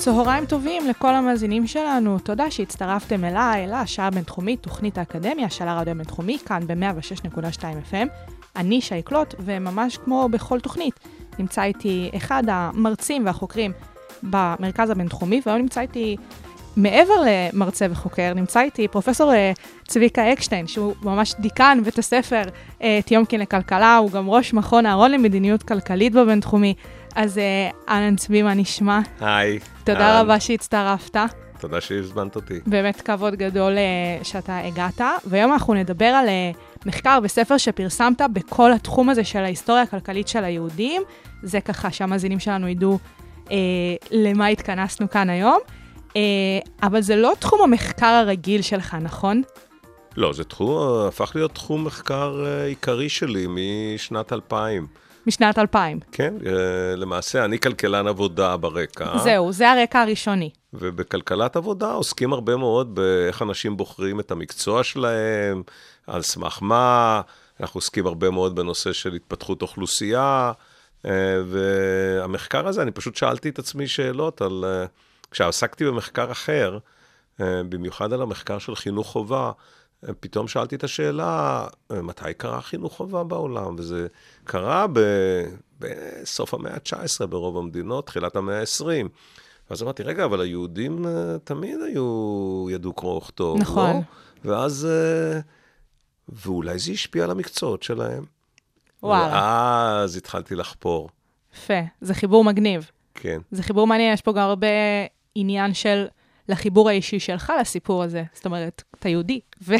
צהריים טובים לכל המאזינים שלנו, תודה שהצטרפתם אליי, לשעה הבינתחומית, תוכנית האקדמיה של הרדיו הבינתחומי, כאן ב-106.2 FM. אני שי קלוט, וממש כמו בכל תוכנית, נמצא איתי אחד המרצים והחוקרים במרכז הבינתחומי, והיום נמצא איתי, מעבר למרצה וחוקר, נמצא איתי פרופסור אה, צביקה אקשטיין, שהוא ממש דיקן בית הספר אה, טיומקין לכלכלה, הוא גם ראש מכון אהרון למדיניות כלכלית בבינתחומי. אז אה, אהלן צבי, מה נשמע? היי. תודה אהלן. רבה שהצטרפת. תודה שהזמנת אותי. באמת כבוד גדול אה, שאתה הגעת. והיום אנחנו נדבר על אה, מחקר בספר שפרסמת בכל התחום הזה של ההיסטוריה הכלכלית של היהודים. זה ככה שהמאזינים שלנו ידעו אה, למה התכנסנו כאן היום. אה, אבל זה לא תחום המחקר הרגיל שלך, נכון? לא, זה תחום, הפך להיות תחום מחקר עיקרי שלי משנת 2000. משנת 2000. כן, אה, למעשה אני כלכלן עבודה ברקע. זהו, זה הרקע הראשוני. ובכלכלת עבודה עוסקים הרבה מאוד באיך אנשים בוחרים את המקצוע שלהם, על סמך מה, אנחנו עוסקים הרבה מאוד בנושא של התפתחות אוכלוסייה, אה, והמחקר הזה, אני פשוט שאלתי את עצמי שאלות על... אה, כשעסקתי במחקר אחר, במיוחד על המחקר של חינוך חובה, פתאום שאלתי את השאלה, מתי קרה חינוך חובה בעולם? וזה קרה ב... בסוף המאה ה-19 ברוב המדינות, תחילת המאה ה-20. ואז אמרתי, רגע, אבל היהודים אה, תמיד היו, ידעו קרוא וכתוב, נכון. לא? ואז, אה, ואולי זה השפיע על המקצועות שלהם. וואלה, ואז התחלתי לחפור, יפה. זה חיבור מגניב. כן. זה חיבור מעניין, יש פה גם הרבה עניין של לחיבור האישי שלך לסיפור הזה. זאת אומרת, אתה יהודי, ו...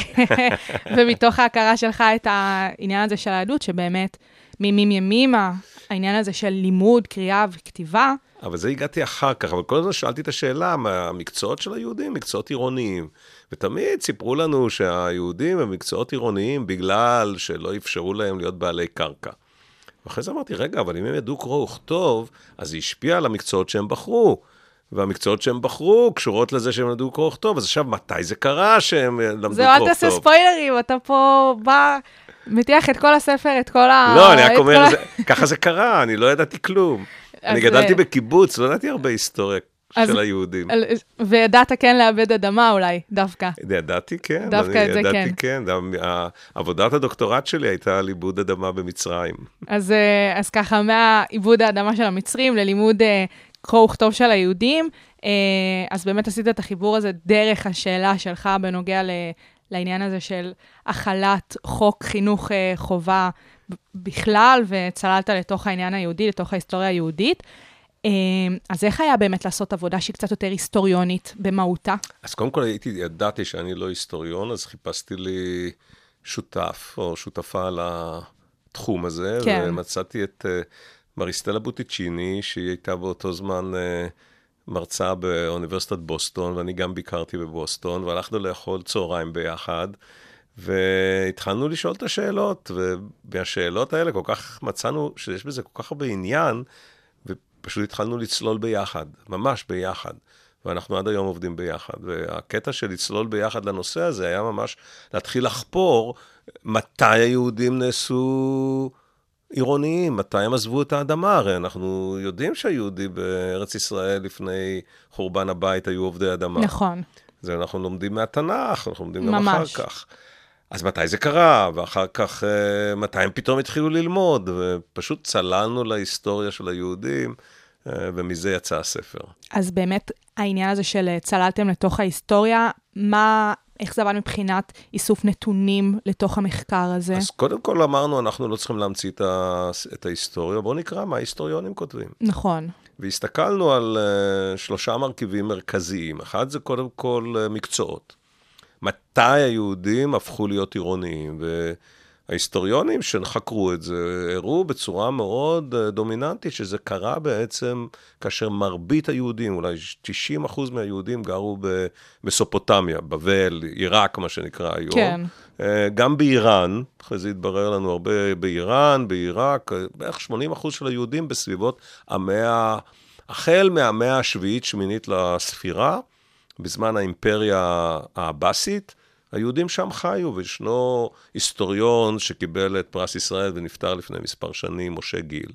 ומתוך ההכרה שלך את העניין הזה של היהדות, שבאמת מימים ימימה, העניין הזה של לימוד, קריאה וכתיבה, אבל זה הגעתי אחר כך, אבל כל הזמן שאלתי את השאלה, מה המקצועות של היהודים, מקצועות עירוניים. ותמיד סיפרו לנו שהיהודים הם מקצועות עירוניים בגלל שלא אפשרו להם להיות בעלי קרקע. ואחרי זה אמרתי, רגע, אבל אם הם ידעו קרוא וכתוב, אז זה השפיע על המקצועות שהם בחרו. והמקצועות שהם בחרו קשורות לזה שהם ידעו קרוא וכתוב. אז עכשיו, מתי זה קרה שהם אה, למדו קרוא וכתוב? זהו, אל תעשה ספוילרים, אתה פה בא, מטיח את כל הספר, את כל ה... לא, אני רק אומר, ככה זה קרה, אני לא ידעתי כלום. אני גדלתי אה, בקיבוץ, לא ידעתי הרבה היסטוריה של היהודים. וידעת כן לאבד אדמה אולי, דווקא. ידעתי, כן. דווקא את זה ידעתי, כן. כן. ה- עבודת הדוקטורט שלי הייתה על עיבוד אדמה במצרים. אז, אה, ככה, מהעיבוד האדמה של המצרים ללימוד אה, קרוא וכתוב של היהודים, אה, אז באמת עשית את החיבור הזה דרך השאלה שלך בנוגע ל, לעניין הזה של החלת חוק חינוך אה, חובה בכלל, וצללת לתוך העניין היהודי, לתוך ההיסטוריה היהודית. אה, אז איך היה באמת לעשות עבודה שהיא קצת יותר היסטוריונית במהותה? אז קודם כל הייתי, ידעתי שאני לא היסטוריון, אז חיפשתי לי שותף או שותפה לתחום הזה, כן. ומצאתי את מריסטלה בוטיצ'יני, שהיא הייתה באותו זמן uh, מרצה באוניברסיטת בוסטון, ואני גם ביקרתי בבוסטון, והלכנו לאכול צהריים ביחד. והתחלנו לשאול את השאלות, ומהשאלות האלה כל כך מצאנו שיש בזה כל כך הרבה עניין, ופשוט התחלנו לצלול ביחד, ממש ביחד. ואנחנו עד היום עובדים ביחד. והקטע של לצלול ביחד לנושא הזה היה ממש להתחיל לחפור מתי היהודים נעשו עירוניים, מתי הם עזבו את האדמה. הרי אנחנו יודעים שהיהודים בארץ ישראל לפני חורבן הבית היו עובדי אדמה. נכון. זה אנחנו לומדים מהתנ"ך, אנחנו לומדים גם ממש. אחר כך. אז מתי זה קרה, ואחר כך אה, מתי הם פתאום התחילו ללמוד, ופשוט צללנו להיסטוריה של היהודים, אה, ומזה יצא הספר. אז באמת העניין הזה של אה, צללתם לתוך ההיסטוריה, מה, איך זה עבד מבחינת איסוף נתונים לתוך המחקר הזה? אז קודם כל אמרנו, אנחנו לא צריכים להמציא את, ה... את ההיסטוריה, בואו נקרא מה ההיסטוריונים כותבים. נכון, והסתכלנו על uh, שלושה מרכיבים מרכזיים. אחד זה קודם כל uh, מקצועות. מתי היהודים הפכו להיות עירוניים? ההיסטוריונים שחקרו את זה הראו בצורה מאוד אה, דומיננטית שזה קרה בעצם כאשר מרבית היהודים, אולי 90 אחוז מהיהודים גרו במסופוטמיה, בבל, עיראק, מה שנקרא היום. כן. אה, גם באיראן, אחרי זה התברר לנו הרבה באיראן, בעיראק, אה, בערך 80 אחוז של היהודים בסביבות המאה, החל מהמאה השביעית, שמינית לספירה, בזמן האימפריה העבאסית, היהודים שם חיו, וישנו היסטוריון שקיבל את פרס ישראל ונפטר לפני מספר שנים, משה גיל,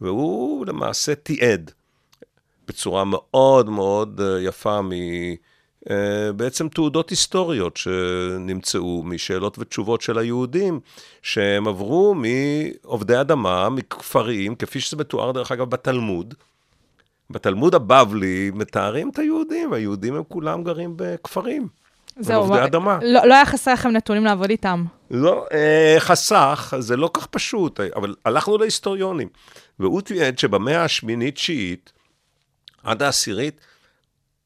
והוא למעשה תיעד בצורה מאוד מאוד אה, יפה מ... אה, בעצם תעודות היסטוריות שנמצאו משאלות ותשובות של היהודים, שהם עברו מעובדי אדמה, מכפרים, כפי שזה מתואר דרך אגב בתלמוד. בתלמוד הבבלי מתארים את היהודים, והיהודים הם כולם גרים בכפרים. זהו, עובדי אדמה. לא, לא היה חסר לכם נתונים לעבוד איתם. לא, אה, חסך, זה לא כך פשוט, אבל הלכנו להיסטוריונים. והוא תיעד שבמאה השמינית-תשיעית, עד העשירית,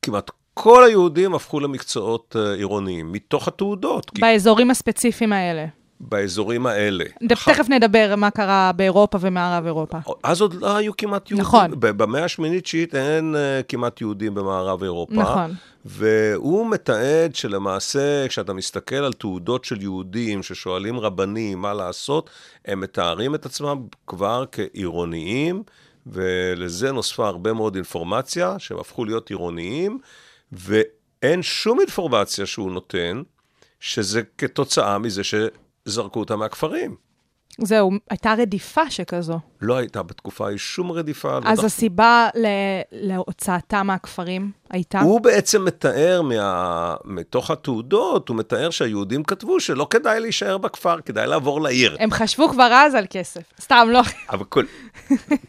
כמעט כל היהודים הפכו למקצועות אה, עירוניים, מתוך התעודות. כי באזורים הספציפיים האלה. באזורים האלה. ד- תכף נדבר מה קרה באירופה ומערב אירופה. אז עוד לא היו כמעט יהודים. נכון. במאה השמינית-תשיעית אין uh, כמעט יהודים במערב אירופה. נכון. והוא מתעד שלמעשה, כשאתה מסתכל על תעודות של יהודים ששואלים רבנים מה לעשות, הם מתארים את עצמם כבר כעירוניים, ולזה נוספה הרבה מאוד אינפורמציה, שהם הפכו להיות עירוניים, ואין שום אינפורמציה שהוא נותן, שזה כתוצאה מזה שזרקו אותם מהכפרים. זהו, הייתה רדיפה שכזו. לא הייתה בתקופה ההיא שום רדיפה. לא אז דח- הסיבה ל- להוצאתם מהכפרים הייתה? הוא בעצם מתאר מה... מתוך התעודות, הוא מתאר שהיהודים כתבו שלא כדאי להישאר בכפר, כדאי לעבור לעיר. הם חשבו כבר אז על כסף. סתם, לא. אבל כל...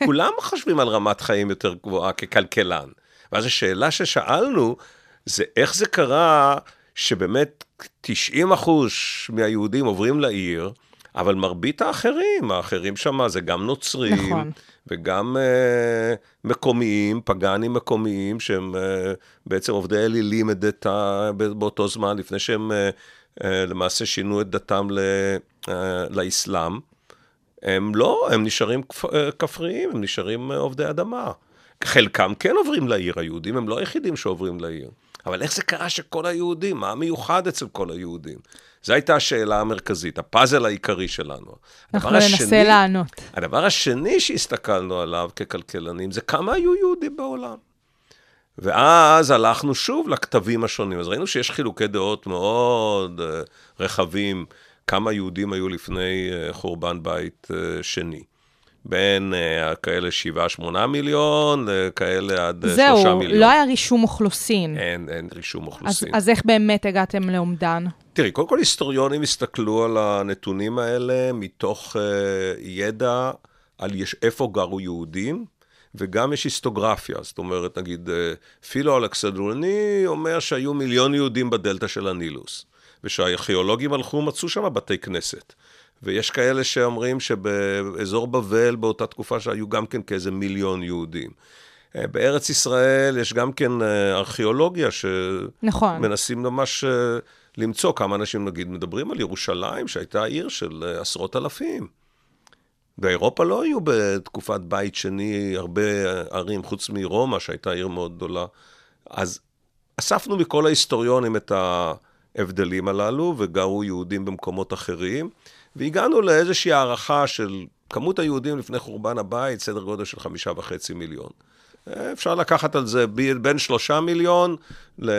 כולם חושבים על רמת חיים יותר גבוהה ככלכלן. ואז השאלה ששאלנו, זה איך זה קרה שבאמת 90 אחוז מהיהודים עוברים לעיר, אבל מרבית האחרים, האחרים שם זה גם נוצרים, נכון. וגם uh, מקומיים, פגאנים מקומיים, שהם uh, בעצם עובדי אלילים את דתה באותו זמן, לפני שהם uh, uh, למעשה שינו את דתם ל, uh, לאסלאם. הם לא, הם נשארים אה, כפריים, הם נשארים אה, עובדי אדמה. חלקם כן עוברים לעיר, היהודים הם לא היחידים שעוברים לעיר. אבל איך זה קרה שכל היהודים, מה מיוחד אצל כל היהודים? זו הייתה השאלה המרכזית, הפאזל העיקרי שלנו. אנחנו ננסה השני- לענות. הדבר השני שהסתכלנו עליו ככלכלנים, זה כמה היו יהודים בעולם. ואז הלכנו שוב לכתבים השונים. אז ראינו שיש חילוקי דעות מאוד אה, רחבים, כמה יהודים היו לפני אה, חורבן בית אה, שני. בין אה, כאלה 7-8 מיליון, לכאלה עד אה, 3 זהו, מיליון. לא היה רישום אוכלוסין. אין, אין רישום אז, אוכלוסין. אז איך באמת הגעתם לאומדן? תראי, קודם כל היסטוריונים הסתכלו על הנתונים האלה מתוך uh, ידע על יש, איפה גרו יהודים, וגם יש היסטוגרפיה. זאת אומרת, נגיד, uh, פילו אלכסנדרוני אומר שהיו מיליון יהודים בדלתא של הנילוס, ושהארכיאולוגים הלכו ומצאו שם בתי כנסת. ויש כאלה שאומרים שבאזור בבל באותה תקופה שהיו גם כן כאיזה מיליון יהודים. אה, בארץ ישראל יש גם כן אה, ארכיאולוגיה ש... נכון. ממש אה, למצוא כמה אנשים, נגיד, מדברים על ירושלים, שהייתה עיר של עשרות אלפים. באירופה לא היו בתקופת בית שני הרבה ערים, חוץ מרומא, שהייתה עיר מאוד גדולה. אז אספנו מכל ההיסטוריונים את ההבדלים הללו, וגרו יהודים במקומות אחרים, והגענו לאיזושהי הערכה של כמות היהודים לפני חורבן הבית, סדר גודל של חמישה וחצי מיליון. אפשר לקחת על זה בין שלושה מיליון ל...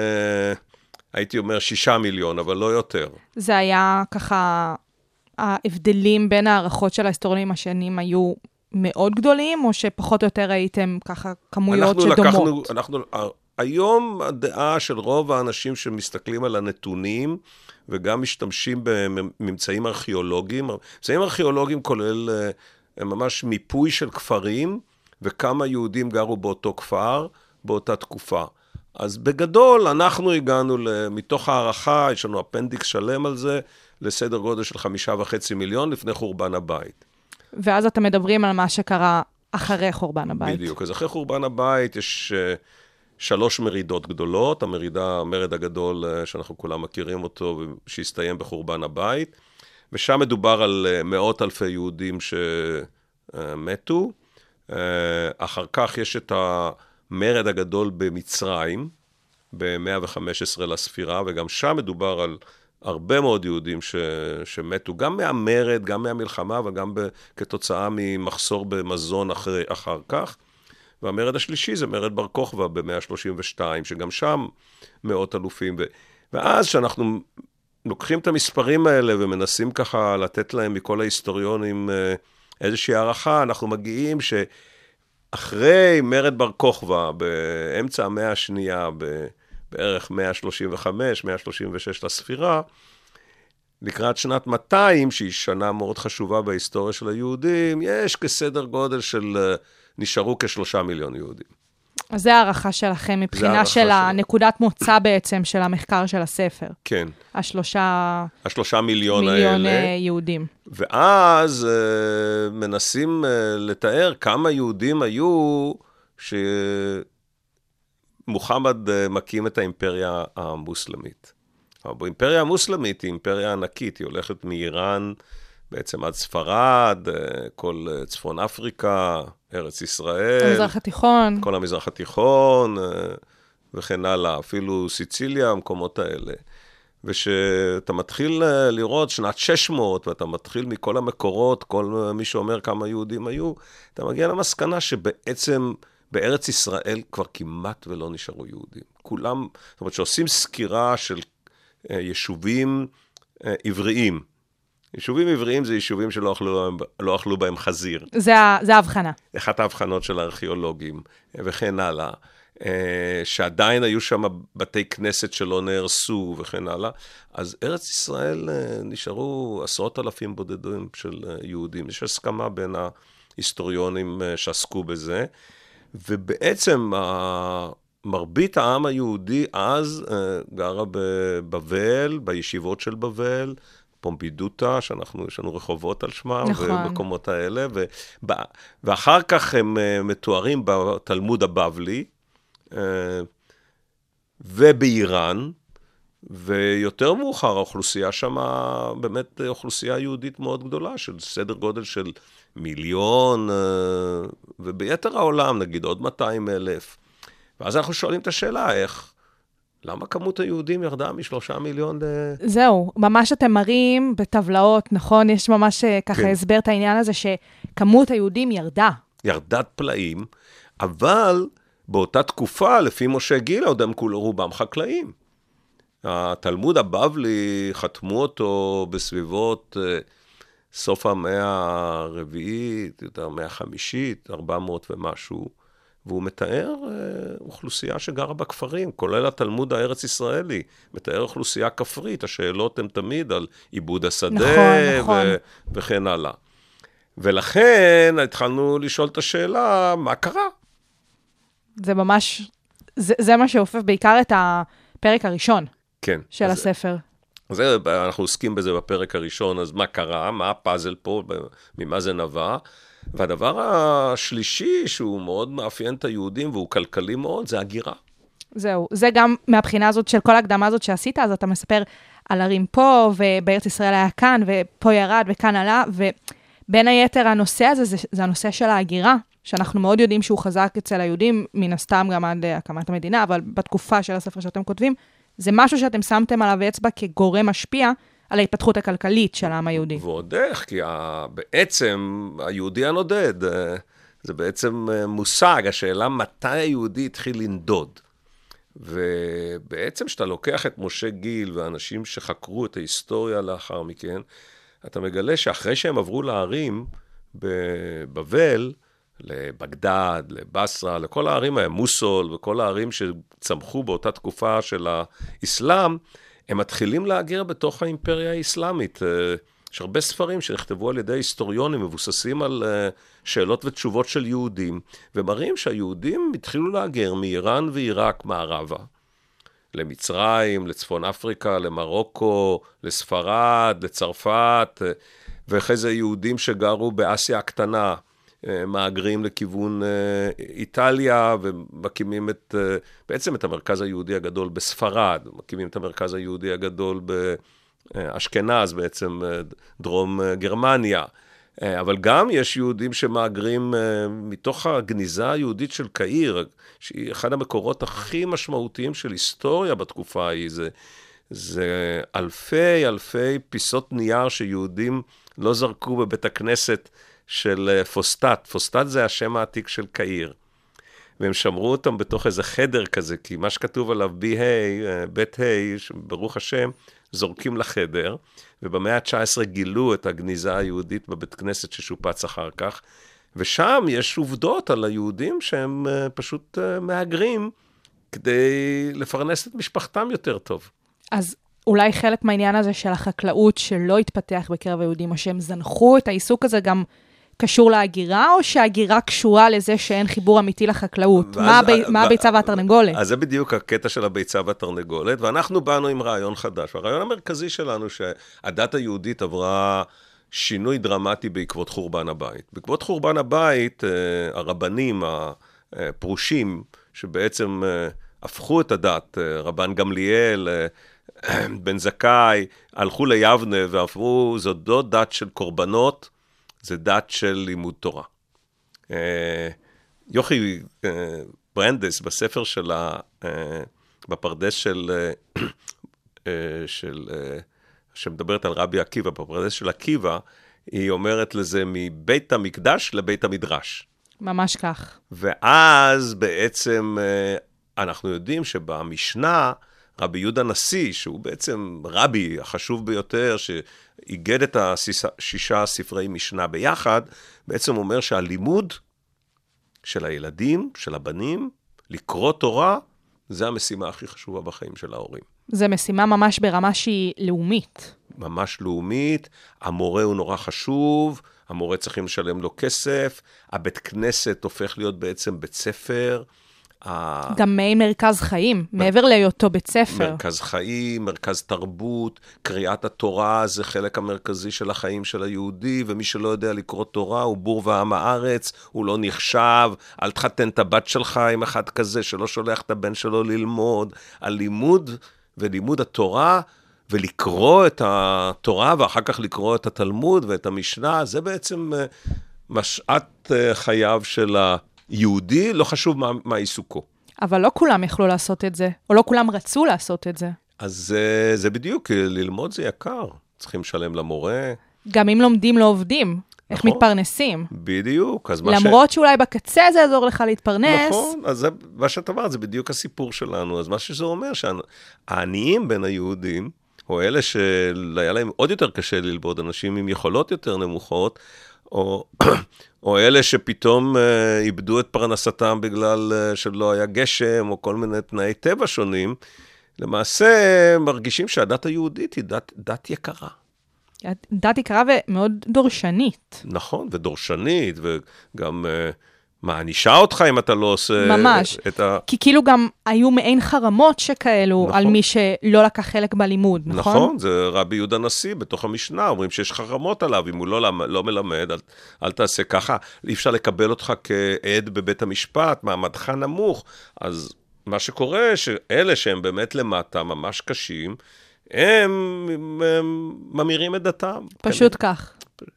הייתי אומר שישה מיליון, אבל לא יותר. זה היה ככה, ההבדלים בין הערכות של ההיסטוריונים השנים היו מאוד גדולים, או שפחות או יותר הייתם ככה כמויות אנחנו שדומות? לקחנו, אנחנו, היום הדעה של רוב האנשים שמסתכלים על הנתונים, וגם משתמשים בממצאים ארכיאולוגיים, ממצאים ארכיאולוגיים כולל אה, ממש מיפוי של כפרים, וכמה יהודים גרו באותו כפר באותה תקופה. אז בגדול, אנחנו הגענו, מתוך הערכה, יש לנו אפנדיקס שלם על זה, לסדר גודל של חמישה וחצי מיליון לפני חורבן הבית. ואז אתם מדברים על מה שקרה אחרי חורבן הבית. בדיוק. אז אחרי חורבן הבית יש uh, שלוש מרידות גדולות. המרידה, המרד הגדול, uh, שאנחנו כולם מכירים אותו, שהסתיים בחורבן הבית. ושם מדובר על אה, מאות אלפי יהודים שמתו. אה, אחר כך יש את המרד הגדול במצרים, ב-115 לספירה, וגם שם מדובר על הרבה מאוד יהודים ש, שמתו, גם מהמרד, גם מהמלחמה, וגם ב, כתוצאה ממחסור במזון אחרי, אחר כך. והמרד השלישי זה מרד בר כוכבא ב-132, שגם שם מאות אלופים. ו... ואז כשאנחנו לוקחים את המספרים האלה ומנסים ככה לתת להם מכל ההיסטוריונים אה, איזושהי הערכה, אנחנו מגיעים שאחרי מרד בר כוכבא, באמצע המאה השנייה, בערך 135, 136 לספירה, לקראת שנת 200, שהיא שנה מאוד חשובה בהיסטוריה של היהודים, יש כסדר גודל של, אה, נשארו כשלושה מיליון יהודים. אז זה הערכה שלכם מבחינה של שלנו. הנקודת מוצא בעצם של המחקר של הספר. כן. השלושה השלושה מיליון, מיליון האלה. אה, יהודים. ואז uh, מנסים uh, לתאר כמה יהודים היו שמוחמד uh, מקים את האימפריה המוסלמית. אבל באימפריה המוסלמית היא אימפריה ענקית, היא הולכת מאיראן בעצם עד ספרד, uh, כל uh, צפון אפריקה, ארץ ישראל. המזרח התיכון. כל המזרח התיכון אה, וכן הלאה, אפילו סיציליה, המקומות האלה. ושאתה מתחיל אה, לראות שנת 600, ואתה מתחיל מכל המקורות, כל מי שאומר כמה יהודים היו, אתה מגיע למסקנה שבעצם בארץ ישראל כבר כמעט ולא נשארו יהודים. כולם, זאת אומרת, שעושים סקירה של אה, יישובים אה, עבריים. יישובים עבריים זה יישובים שלא אכלו, לא אכלו בהם חזיר. זה ההבחנה. אחת ההבחנות של הארכיאולוגים וכן הלאה, אה, שעדיין היו שם בתי כנסת שלא נהרסו וכן הלאה. אז ארץ ישראל אה, נשארו עשרות אלפים בודדים של אה, יהודים. יש הסכמה בין ההיסטוריונים שעסקו בזה, ובעצם מרבית העם היהודי אז גרה בבבל, בישיבות של בבל. פומפידוטה, שאנחנו, יש לנו רחובות על שמה, נכון. ובמקומות האלה, וב, ואחר כך הם אה, מתוארים בתלמוד הבבלי, אה, ובאיראן, ויותר מאוחר האוכלוסייה שמה באמת אוכלוסייה יהודית מאוד גדולה, של סדר גודל של מיליון, אה, וביתר העולם, נגיד עוד 200 אלף. ואז אנחנו שואלים את השאלה, איך, למה כמות היהודים ירדה משלושה מיליון ל... זהו, ממש אתם מראים בטבלאות, נכון? יש ממש אה, ככה כן. הסבר את העניין הזה שכמות היהודים ירדה. ירדת פלאים, אבל באותה תקופה, לפי משה גילה, עוד הם כולו רובם חקלאים. התלמוד הבבלי, חתמו אותו בסביבות אה, סוף המאה הרביעית, יותר המאה החמישית, 400 ומשהו, והוא מתאר אה, אוכלוסייה שגרה בכפרים, כולל התלמוד הארץ-ישראלי, מתאר אוכלוסייה כפרית, השאלות הן תמיד על עיבוד השדה, נכון, נכון. ו- וכן הלאה. ולכן התחלנו לשאול את השאלה, מה קרה? זה ממש, זה, זה מה שאופף בעיקר את הפרק הראשון כן. של אז- הספר. אז זה, אנחנו עוסקים בזה בפרק הראשון, אז מה קרה? מה הפאזל פה? ממה זה נבע? והדבר השלישי, שהוא מאוד מאפיין את היהודים והוא כלכלי מאוד, זה הגירה. זהו, זה גם מהבחינה הזאת של כל ההקדמה הזאת שעשית, אז אתה מספר על ערים פה, ובארץ ישראל היה כאן, ופה ירד וכאן עלה, ובין היתר הנושא הזה זה, זה הנושא של ההגירה, שאנחנו מאוד יודעים שהוא חזק אצל היהודים, מן הסתם גם עד הקמת המדינה, אבל בתקופה של הספר שאתם כותבים, זה משהו שאתם שמתם עליו אצבע כגורם משפיע על ההתפתחות הכלכלית של העם היהודי. ועוד איך, כי ה... בעצם היהודי הנודד, אה, זה בעצם אה, מושג, השאלה מתי היהודי התחיל לנדוד. ובעצם כשאתה לוקח את משה גיל ואנשים שחקרו את ההיסטוריה לאחר מכן, אתה מגלה שאחרי שהם עברו לערים בבבל, לבגדד, לבסרה, לכל הערים האלה, מוסול וכל הערים שצמחו באותה תקופה של האסלאם, הם מתחילים להגר בתוך האימפריה האסלאמית. אה, יש הרבה ספרים שנכתבו על ידי היסטוריונים, מבוססים על אה, שאלות ותשובות של יהודים, ומראים שהיהודים התחילו להגר מאיראן ועיראק מערבה. למצרים, לצפון אפריקה, למרוקו, לספרד, לצרפת, אה, ואחרי זה יהודים שגרו באסיה הקטנה, מהגרים לכיוון אה, איטליה ומקימים את, אה, בעצם את המרכז היהודי הגדול בספרד, מקימים את המרכז היהודי הגדול ב, אה, אשכנז בעצם, אה, דרום אה, גרמניה. אה, אבל גם יש יהודים שמהגרים אה, מתוך הגניזה היהודית של קהיר, שהיא אחד המקורות הכי משמעותיים של היסטוריה בתקופה ההיא. זה, זה אלפי אלפי פיסות נייר שיהודים לא זרקו בבית הכנסת של אה, פוסטט. פוסטט זה השם העתיק של קהיר. והם שמרו אותם בתוך איזה חדר כזה, כי מה שכתוב עליו בי ה', בית ה', ברוך השם, זורקים לחדר, ובמאה ה-19 גילו את הגניזה היהודית בבית כנסת ששופץ אחר כך, ושם יש עובדות על היהודים שהם אה, פשוט אה, מהגרים כדי לפרנס את משפחתם יותר טוב. אז אולי חלק מהעניין הזה של החקלאות שלא התפתח בקרב היהודים, או שהם זנחו את העיסוק הזה גם קשור להגירה, או שההגירה קשורה לזה שאין חיבור אמיתי לחקלאות? ואז- מה, הבי, מה הביצה והתרנגולת? אז זה בדיוק הקטע של הביצה והתרנגולת, ואנחנו באנו עם רעיון חדש. והרעיון המרכזי שלנו שהדת היהודית עברה שינוי דרמטי בעקבות חורבן הבית. בעקבות חורבן הבית, אה, הרבנים הפרושים, שבעצם אה, הפכו את הדת, אה, רבן גמליאל, אה, בן זכאי, הלכו ליבנה ואמרו, זו לא דת של קורבנות, זה דת של לימוד תורה. אה, יוכי אה, ברנדס, בספר שלה, אה, בפרדס של, של, שמדברת על רבי עקיבא, בפרדס של עקיבא, היא אומרת לזה מבית המקדש לבית המדרש. ממש כך. ואז בעצם אנחנו יודעים שבמשנה, רבי יהודה נשיא, שהוא בעצם רבי החשוב ביותר, שאיגד את השישה ספרי משנה ביחד, בעצם אומר שהלימוד של הילדים, של הבנים, לקרוא תורה, זה המשימה הכי חשובה בחיים של ההורים. זו משימה ממש ברמה שהיא לאומית. ממש לאומית, המורה הוא נורא חשוב, המורה צריכים לשלם לו כסף, הבית כנסת הופך להיות בעצם בית ספר. ה- גם מעין מרכז חיים, מעבר להיותו בית ספר. מרכז חיים, מרכז תרבות, קריאת התורה זה חלק המרכזי של החיים של היהודי, ומי שלא יודע לקרוא תורה הוא בור ועם הארץ, הוא לא נחשב, אל תחתן את הבת שלך עם אחד כזה שלא שולח את הבן שלו ללמוד. הלימוד ולימוד התורה, ולקרוא את התורה, ואחר כך לקרוא את התלמוד ואת המשנה, זה בעצם אה, משעת אה, חייו של היהודי, לא חשוב מה, מה עיסוקו. אבל לא כולם יכלו לעשות את זה, או לא כולם רצו לעשות את זה. אז זה בדיוק, ללמוד זה יקר. צריכים לשלם למורה, גם אם לומדים לא עובדים, איך נכון. מתפרנסים. בדיוק. אז מה ש... למרות שאולי בקצה זה יעזור לך להתפרנס, נכון, אז זה, מה שאת אמרת, זה בדיוק הסיפור שלנו. אז מה שזה אומר, שהעניים בין היהודים, או אלה שהיה להם עוד יותר קשה ללמוד, אנשים עם יכולות יותר נמוכות, או, או אלה שפתאום אה, איבדו את פרנסתם בגלל אה, שלא היה גשם, או כל מיני תנאי טבע שונים, למעשה מרגישים שהדת היהודית היא דת, דת יקרה. דת יקרה ומאוד דורשנית. נכון, ודורשנית, וגם uh, מענישה אותך אם אתה לא עושה... ממש. את ה... כי כאילו גם היו מעין חרמות שכאלו נכון. על מי שלא לקח חלק בלימוד, נכון? נכון, זה רבי יהודה נשיא בתוך המשנה, אומרים שיש חרמות עליו, אם הוא לא, לא מלמד, אל, אל תעשה ככה, אי אפשר לקבל אותך כעד בבית המשפט, מעמדך נמוך. אז מה שקורה, שאלה שהם באמת למטה, ממש קשים, הם, הם ממירים את דתם. פשוט כך.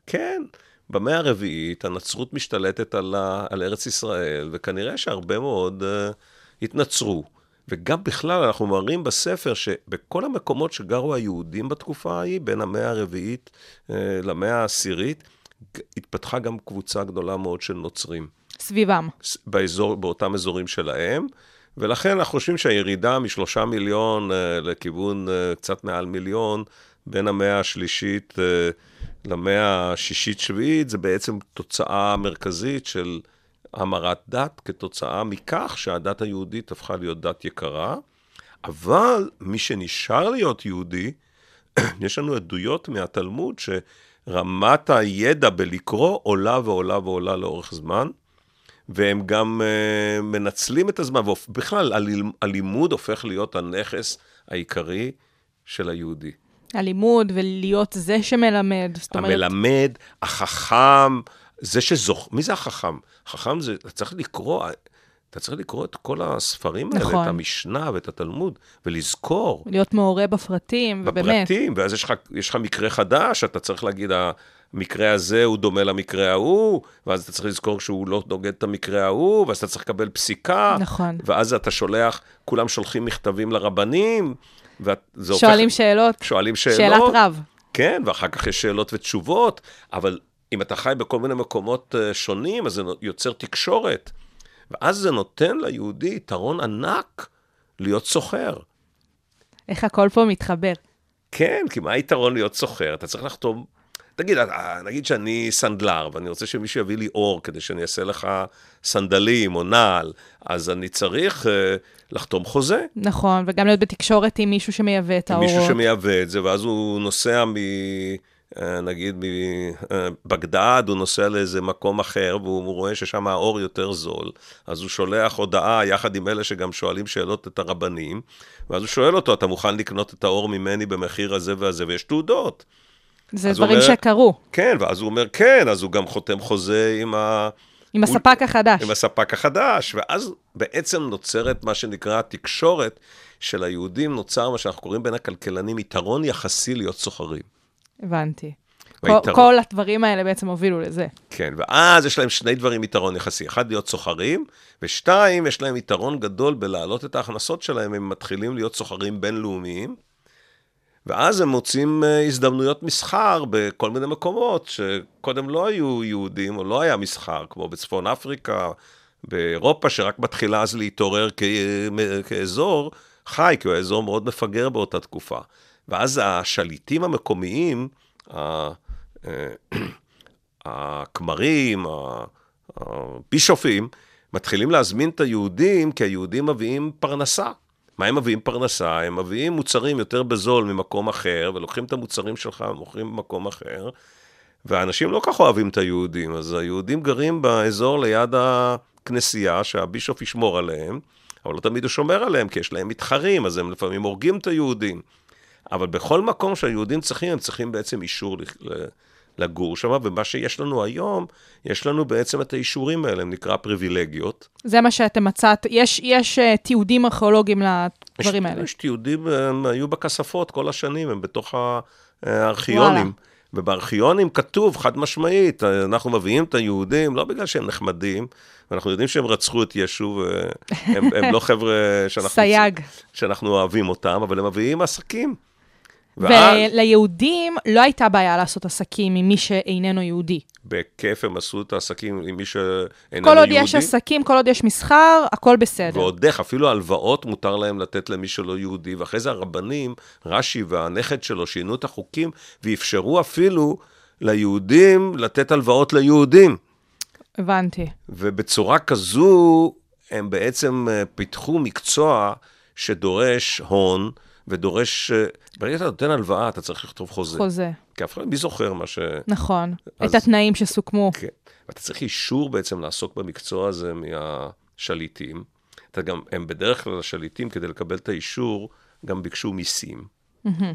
כן. במאה הרביעית הנצרות משתלטת על, ה, על ארץ ישראל, וכנראה שהרבה מאוד uh, התנצרו. וגם בכלל, אנחנו מראים בספר שבכל המקומות שגרו היהודים בתקופה ההיא, בין המאה הרביעית uh, למאה העשירית, התפתחה גם קבוצה גדולה מאוד של נוצרים. סביבם. באזור, באותם אזורים שלהם, ולכן אנחנו חושבים שהירידה משלושה מיליון uh, לכיוון uh, קצת מעל מיליון, בין המאה השלישית uh, למאה השישית-שביעית, זה בעצם תוצאה מרכזית של המרת דת, כתוצאה מכך שהדת היהודית הפכה להיות דת יקרה, אבל מי שנשאר להיות יהודי, יש לנו עדויות מהתלמוד שרמת הידע בלקרוא עולה ועולה ועולה לאורך זמן. והם גם uh, מנצלים את הזמן, ובכלל, הלימוד הופך להיות הנכס העיקרי של היהודי. הלימוד ולהיות זה שמלמד. זאת אומרת, המלמד, החכם, זה שזוכ... מי זה החכם? חכם זה, צריך לקרוא, אתה צריך לקרוא את כל הספרים האלה, נכון. את המשנה ואת התלמוד, ולזכור. להיות מעורה בפרטים, ובאמת. בפרטים, ואז יש לך, יש לך מקרה חדש, אתה צריך להגיד, המקרה הזה הוא דומה למקרה ההוא, ואז אתה צריך לזכור שהוא לא נוגד את המקרה ההוא, ואז אתה צריך לקבל פסיקה. נכון. ואז אתה שולח, כולם שולחים מכתבים לרבנים, וזה הופך... שואלים שאלות, שואלים שאלות. שאלת רב. כן, ואחר כך יש שאלות ותשובות, אבל אם אתה חי בכל מיני מקומות אה, שונים, אז זה יוצר תקשורת. ואז זה נותן ליהודי יתרון ענק להיות סוחר. איך הכל פה מתחבר. כן, כי מה היתרון להיות סוחר? אתה צריך לחתום... תגיד, אה, נגיד שאני סנדלר, ואני רוצה שמישהו יביא לי אור כדי שאני אעשה לך סנדלים או נעל, אז אני צריך uh, לחתום חוזה. נכון, וגם להיות בתקשורת עם מישהו שמייבא את האורות. מישהו שמייבא את זה, ואז הוא נוסע מ... אה, נגיד מבגדד, הוא נוסע לאיזה מקום אחר, והוא רואה ששם האור יותר זול, אז הוא שולח הודעה יחד עם אלה שגם שואלים שאלות את הרבנים, ואז הוא שואל אותו, אתה מוכן לקנות את האור ממני במחיר הזה והזה, ויש תעודות. זה דברים אומר- שקרו, כן, ואז הוא אומר כן, אז הוא גם חותם חוזה עם, ה... עם הספק החדש. עם הספק החדש, ואז בעצם נוצרת מה שנקרא התקשורת של היהודים, נוצר מה שאנחנו קוראים בין הכלכלנים יתרון יחסי להיות סוחרים. הבנתי. והיתרון- כל, כל הדברים האלה בעצם הובילו לזה. כן, ואז יש להם שני דברים יתרון יחסי. אחד, להיות סוחרים, ושתיים, יש להם יתרון גדול בלהעלות את ההכנסות שלהם, הם מתחילים להיות סוחרים בינלאומיים, ואז הם מוצאים אה, הזדמנויות מסחר בכל מיני מקומות שקודם לא היו יהודים, או לא היה מסחר, כמו בצפון אפריקה, באירופה, שרק מתחילה אז להתעורר כ... כאזור חי, כי הוא היה אזור מאוד מפגר באותה תקופה. ואז השליטים המקומיים, אה, הכמרים, הבישופים, מתחילים להזמין את היהודים, כי היהודים מביאים פרנסה. מה הם מביאים פרנסה? הם מביאים מוצרים יותר בזול ממקום אחר, ולוקחים את המוצרים שלך ומוכרים במקום אחר, ואנשים לא כך אוהבים את היהודים, אז היהודים גרים באזור ליד הכנסייה, שהבישוף ישמור עליהם, אבל לא תמיד הוא שומר עליהם, כי יש להם מתחרים, אז הם לפעמים הורגים את היהודים. אבל בכל מקום שהיהודים צריכים, הם צריכים בעצם אישור לגור שם, ומה שיש לנו היום, יש לנו בעצם את האישורים האלה, הם נקרא פריבילגיות. זה מה שאתם מצאת, יש, יש uh, תיעודים ארכיאולוגיים לדברים יש, האלה. יש תיעודים, הם היו בכספות כל השנים, הם בתוך ה- הארכיונים. וואלה. ובארכיונים כתוב חד משמעית, אנחנו מביאים את היהודים, לא בגלל שהם נחמדים, אנחנו יודעים שהם רצחו את ישו, והם הם לא חבר'ה שאנחנו. שאנחנו אוהבים אותם, אבל הם מביאים עסקים. ואז וליהודים לא הייתה בעיה לעשות עסקים עם מי שאיננו יהודי. בכיף הם עשו את העסקים עם מי שאיננו כל עוד יהודי. יש עסקים, כל עוד יש מסחר, הכל בסדר. ועוד איך, אפילו הלוואות מותר להם לתת למי שלא יהודי, ואחרי זה הרבנים, רש"י והנכד שלו, שינו את החוקים, ואפשרו אפילו ליהודים לתת הלוואות ליהודים. הבנתי. ובצורה כזו, הם בעצם אה, פיתחו מקצוע שדורש הון, ודורש... אה, ברגע שאתה נותן הלוואה, אתה צריך לכתוב חוזה. חוזה. כי אף אחד, מי זוכר מה ש... נכון. אז- את התנאים שסוכמו. כן. ואתה צריך אישור בעצם לעסוק במקצוע הזה מהשליטים. אתה גם, הם בדרך כלל השליטים, כדי לקבל את האישור, גם ביקשו מיסים.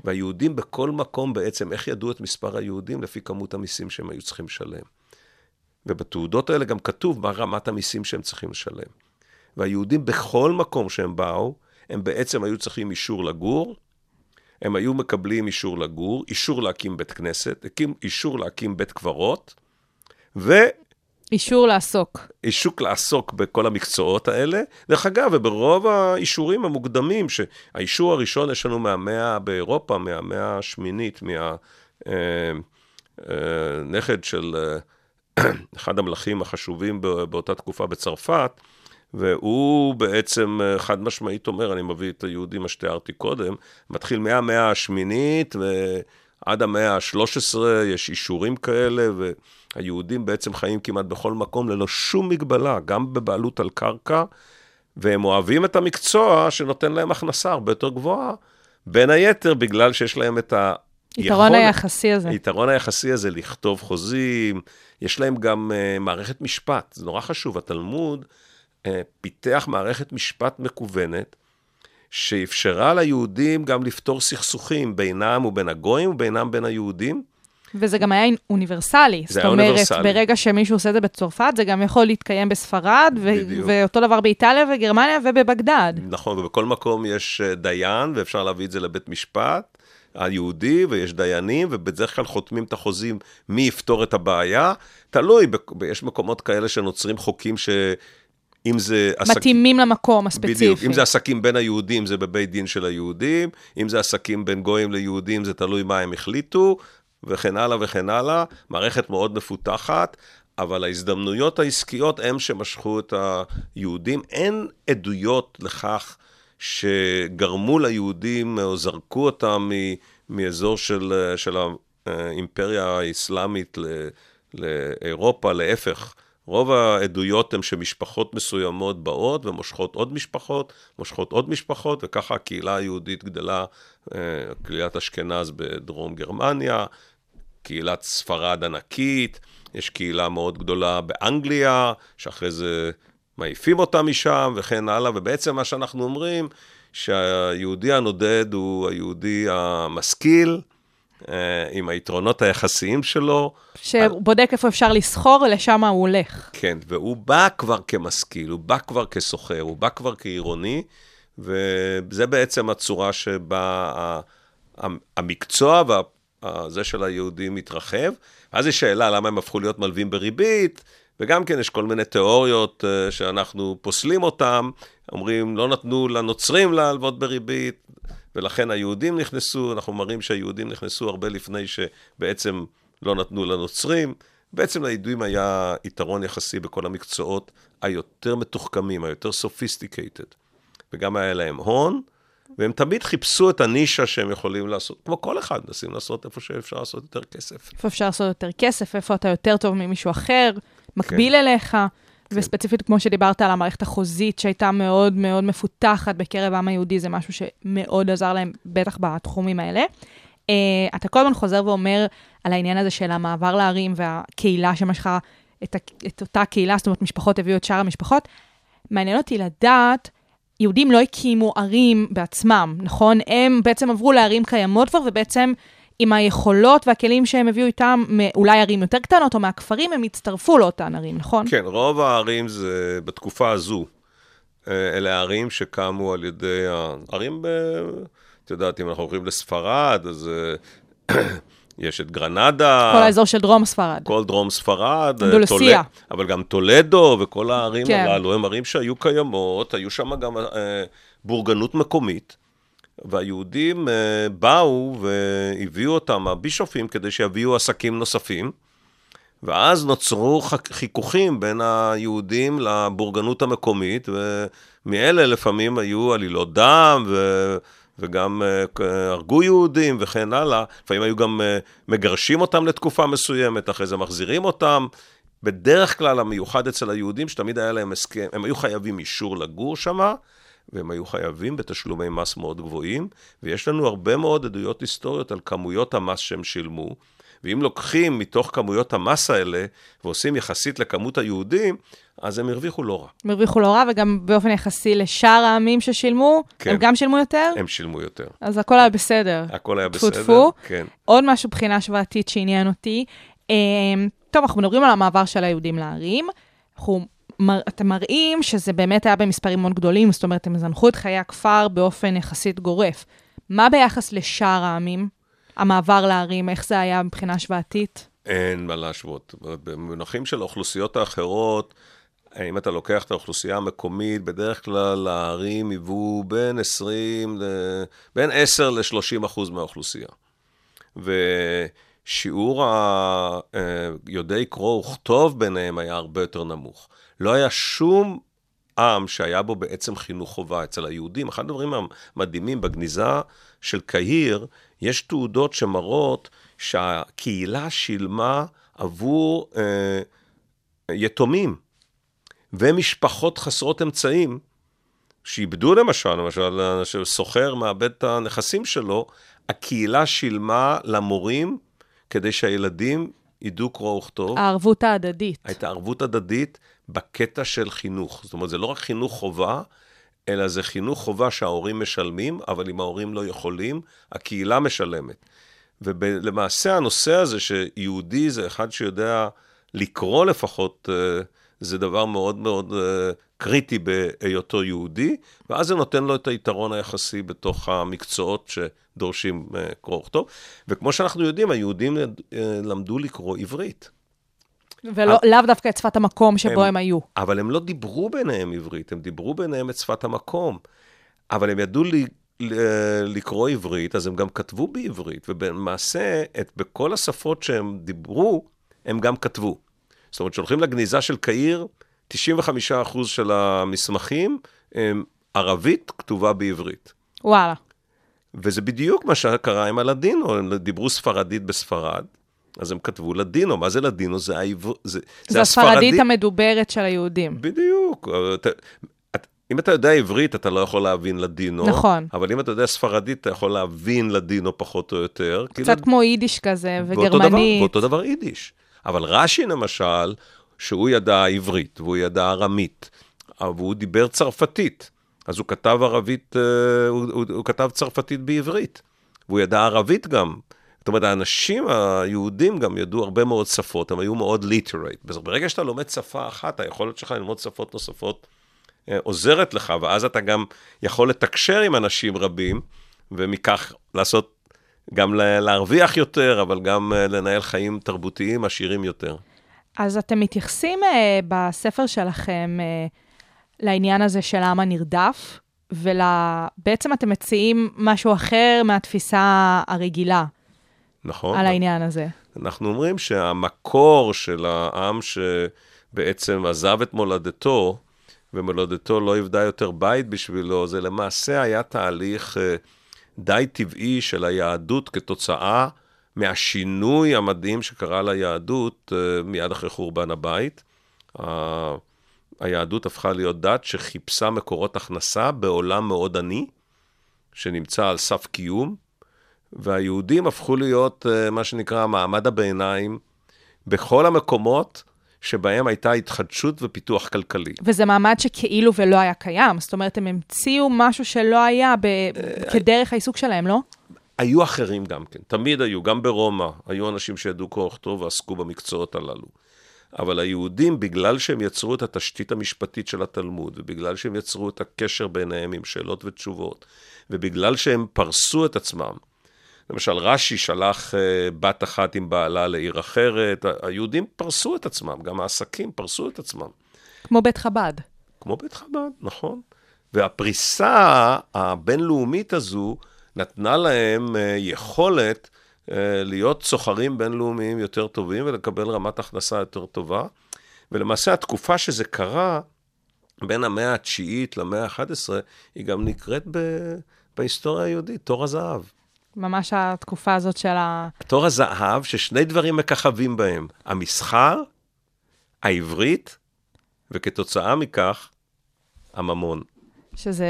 והיהודים בכל מקום בעצם, איך ידעו את מספר היהודים? לפי כמות המיסים שהם היו צריכים לשלם. ובתעודות האלה גם כתוב מה רמת המיסים שהם צריכים לשלם. והיהודים בכל מקום שהם באו, הם בעצם היו צריכים אישור לגור, הם היו מקבלים אישור לגור, אישור להקים בית כנסת, הקים- אישור להקים בית קברות, אישור לעסוק. ואישור לעסוק בכל המקצועות האלה. דרך אגב, וברוב האישורים המוקדמים, שהאישור הראשון יש לנו מהמאה באירופה, מהמאה השמינית, מהנכד של אה, אחד המלכים החשובים באותה תקופה בצרפת, והוא בעצם אה, חד משמעית אומר, אני מביא את היהודים, מה שתיארתי קודם, מתחיל מהמאה השמינית ועד המאה ה-13 יש אישורים כאלה, והיהודים בעצם חיים כמעט בכל מקום ללא שום מגבלה, גם בבעלות על קרקע, והם אוהבים את המקצוע שנותן להם הכנסה הרבה יותר גבוהה, בין היתר בגלל שיש להם את ה... יתרון היחסי הזה. היתרון היחסי הזה לכתוב חוזים, יש להם גם uh, מערכת משפט, זה נורא חשוב, התלמוד פיתח מערכת משפט מקוונת, שאפשרה ליהודים גם לפתור סכסוכים בינם ובין הגויים ובינם בין היהודים, וזה גם היה אוניברסלי. זה זאת היה אומרת, אוניברסלי. ברגע שמישהו עושה את זה בצרפת, זה גם יכול להתקיים בספרד, ו-. ואותו דבר באיטליה וגרמניה ובבגדד. נכון, ובכל מקום יש אה, דיין, ואפשר להביא את זה לבית משפט היהודי, ויש דיינים, ובדרך כלל חותמים את החוזים מי יפתור את הבעיה. תלוי, יש מקומות כאלה שנוצרים חוקים ש... אם זה... עסק- מתאימים למקום הספציפי. בדיוק. אם זה עסקים בין היהודים, זה בבית דין של היהודים. אם זה עסקים בין גויים ליהודים, זה תלוי מה הם החליטו, וכן הלאה וכן הלאה. מערכת מאוד מפותחת, אבל ההזדמנויות העסקיות הם שמשכו את היהודים. אין עדויות לכך שגרמו ליהודים או זרקו אותם מ- מאזור של, של האימפריה האסלאמית ל- לאירופה, להפך. רוב העדויות הן שמשפחות מסוימות באות ומושכות עוד משפחות, מושכות עוד משפחות, וככה הקהילה היהודית גדלה, אה, קהילת אשכנז בדרום גרמניה, קהילת ספרד ענקית, יש קהילה מאוד גדולה באנגליה, שאחרי זה מעיפים אותה משם וכן הלאה, ובעצם מה שאנחנו אומרים, שהיהודי הנודד הוא היהודי המשכיל, עם היתרונות היחסיים שלו, שבודק איפה אפשר לסחור, ולשם הוא הולך. כן, והוא בא כבר כמשכיל, הוא בא כבר כסוחר, הוא בא כבר כעירוני, וזה בעצם הצורה שבה המקצוע וזה של היהודים מתרחב. ואז יש שאלה למה הם הפכו להיות מלווים בריבית, וגם כן יש כל מיני תיאוריות אה, שאנחנו פוסלים אותן, אומרים לא נתנו לנוצרים להלוות בריבית, ולכן היהודים נכנסו, אנחנו מראים שהיהודים נכנסו הרבה לפני שבעצם לא נתנו לנוצרים. בעצם ליהודים היה יתרון יחסי בכל המקצועות היותר מתוחכמים, היותר sophisticated. וגם היה להם הון, והם תמיד חיפשו את הנישה שהם יכולים לעשות, כמו כל אחד, מנסים לעשות איפה שאפשר לעשות יותר כסף. איפה אפשר לעשות יותר כסף, איפה אתה יותר טוב ממישהו אחר, מקביל אליך. כן. וספציפית, כמו שדיברת על המערכת החוזית, שהייתה מאוד מאוד מפותחת בקרב העם היהודי, זה משהו שמאוד עזר להם, בטח בתחומים האלה. Uh, אתה כל הזמן חוזר ואומר על העניין הזה של המעבר לערים והקהילה שמשכה את, את אותה קהילה, זאת אומרת, משפחות הביאו את שאר המשפחות. מעניין אותי לדעת, יהודים לא הקימו ערים בעצמם, נכון? הם בעצם עברו לערים קיימות כבר, ובעצם עם היכולות והכלים שהם הביאו איתם, אולי ערים יותר קטנות או מהכפרים, הם הצטרפו לאותן ערים, נכון? כן, רוב הערים זה בתקופה הזו. אה, אלה הערים שקמו על ידי הערים, ב... את יודעת, אם אנחנו הולכים לספרד, אז אה, יש את גרנדה. כל האזור של דרום ספרד. כל דרום ספרד, אה, אנדולוסיה. טולד- אבל גם טולדו וכל הערים כן. הללו, הם ערים שהיו קיימות, היו שם גם אה, בורגנות מקומית, והיהודים אה, באו והביאו אותם, הבישופים, כדי שיביאו עסקים נוספים, ואז נוצרו חיכוכים בין היהודים לבורגנות המקומית, ומאלה לפעמים היו עלילות דם, ו... וגם כ- הרגו יהודים וכן הלאה. לפעמים היו גם אה, מגרשים אותם לתקופה מסוימת, אחרי זה מחזירים אותם. בדרך כלל המיוחד אצל היהודים, שתמיד היה להם הסכם, הם היו חייבים אישור לגור שם, והם היו חייבים בתשלומי מס מאוד גבוהים, ויש לנו הרבה מאוד עדויות היסטוריות על כמויות המס שהם שילמו. ואם לוקחים מתוך כמויות המס האלה ועושים יחסית לכמות היהודים, אז הם הרוויחו לא רע. הם הרוויחו לא רע, וגם באופן יחסי לשאר העמים ששילמו, כן. הם גם שילמו יותר, הם שילמו יותר. אז הכל היה בסדר. הכל היה בסדר. טפו. כן. עוד משהו בחינה השוואתית שעניין אותי. אה, טוב, אנחנו מדברים על המעבר של היהודים לערים. אנחנו, מר, אתם מראים שזה באמת היה במספרים מאוד גדולים, זאת אומרת, הם זנחו את חיי הכפר באופן יחסית גורף. מה ביחס לשאר העמים? המעבר לערים, איך זה היה מבחינה השוואתית? אין מה להשוות. במונחים של האוכלוסיות האחרות, אם אתה לוקח את האוכלוסייה המקומית, בדרך כלל הערים היוו בין 20, ל... בין 10 ל-30 אחוז מהאוכלוסייה. ושיעור היודעי קרוא וכתוב ביניהם היה הרבה יותר נמוך. לא היה שום עם שהיה בו בעצם חינוך חובה אצל היהודים. אחד הדברים המדהימים בגניזה של קהיר, יש תעודות שמראות שהקהילה שילמה עבור אה, יתומים ומשפחות חסרות אמצעים, שאיבדו למשל, למשל, שסוחר מאבד את הנכסים שלו, הקהילה שילמה למורים כדי שהילדים ידעו קרוא וכתוב. הערבות ההדדית. הייתה ערבות הדדית בקטע של חינוך. זאת אומרת, זה לא רק חינוך חובה, אלא זה חינוך חובה שההורים משלמים, אבל אם ההורים לא יכולים, הקהילה משלמת. ולמעשה הנושא הזה שיהודי זה אחד שיודע לקרוא לפחות, אה, זה דבר מאוד מאוד אה, קריטי בהיותו יהודי, ואז זה נותן לו את היתרון היחסי בתוך המקצועות שדורשים אה, קרוא וכתוב. וכמו שאנחנו יודעים, היהודים למדו לקרוא עברית. ולאו דווקא את שפת המקום שבו הם- הם היו. אבל הם לא דיברו ביניהם עברית, הם דיברו ביניהם את שפת המקום. אבל הם ידעו לי, ל- לקרוא עברית, אז הם גם כתבו בעברית, ובמעשה, את, בכל השפות שהם דיברו, הם גם כתבו. זאת אומרת, כשהולכים לגניזה של קהיר, 95% של המסמכים הם ערבית כתובה בעברית. וואלה. וזה בדיוק מה שקרה עם הלדינו, הם דיברו ספרדית בספרד, אז הם כתבו לדינו. מה זה לדינו? זה, העבר... זה, זה הספרדית המדוברת של היהודים. בדיוק. אתה, את- אם אתה יודע עברית, אתה לא יכול להבין לדינו. נכון. אבל אם אתה יודע ספרדית, אתה יכול להבין לדינו פחות או יותר. קצת לד- כמו יידיש כזה, באותו דבר, וגרמנית. באותו דבר יידיש. אבל רש"י למשל, שהוא ידע עברית, והוא ידע ארמית, והוא דיבר צרפתית, אז הוא כתב ערבית, אה, הוא, הוא, הוא כתב צרפתית בעברית, והוא ידע ערבית גם. זאת אומרת, האנשים היהודים גם ידעו הרבה מאוד שפות, הם היו מאוד literate. ברגע שאתה לומד שפה אחת, היכולת שלך ללמוד שפות נוספות אה, עוזרת לך, ואז אתה גם יכול לתקשר עם אנשים רבים, ומכך לעשות, גם להרוויח יותר, אבל גם אה, לנהל חיים תרבותיים עשירים יותר. אז אתם מתייחסים אה, בספר שלכם לעניין הזה של העם הנרדף, ובעצם אתם מציעים משהו אחר מהתפיסה הרגילה נכון? על העניין הזה. אנחנו אומרים שהמקור של העם שבעצם עזב את מולדתו, ומולדתו לא היוותה יותר בית בשבילו, זה למעשה היה תהליך אה, די טבעי של היהדות כתוצאה מהשינוי המדהים שקרה ליהדות אה, מיד אחרי חורבן הבית. היהדות הפכה להיות דת שחיפשה מקורות הכנסה בעולם מאוד עני, שנמצא על סף קיום, והיהודים הפכו להיות אה, מה שנקרא מעמד הביניים בכל המקומות שבהם הייתה התחדשות ופיתוח כלכלי. וזה מעמד שכאילו ולא היה קיים, זאת אומרת, הם המציאו משהו שלא היה ב- אה, כדרך העיסוק שלהם, לא? היו אחרים גם כן, תמיד היו, גם ברומא, היו אנשים שידעו קרוא וכתוב ועסקו במקצועות הללו. אבל היהודים, בגלל שהם יצרו את התשתית המשפטית של התלמוד, ובגלל שהם יצרו את הקשר ביניהם עם שאלות ותשובות, ובגלל שהם פרסו את עצמם, למשל, רש"י שלח אה, בת אחת עם בעלה לעיר אחרת, היהודים פרסו את עצמם, גם העסקים פרסו את עצמם. כמו בית חב"ד. כמו בית חב"ד, נכון. והפריסה הבינלאומית הזו נתנה להם אה, יכולת אה, להיות סוחרים בינלאומיים יותר טובים ולקבל רמת הכנסה יותר טובה. ולמעשה התקופה שזה קרה, בין המאה התשיעית למאה ה-11, היא גם נקראת ב... בהיסטוריה היהודית, תור הזהב. ממש התקופה הזאת של ה... תור הזהב ששני דברים מככבים בהם, המסחר, העברית, וכתוצאה מכך, הממון. שזה...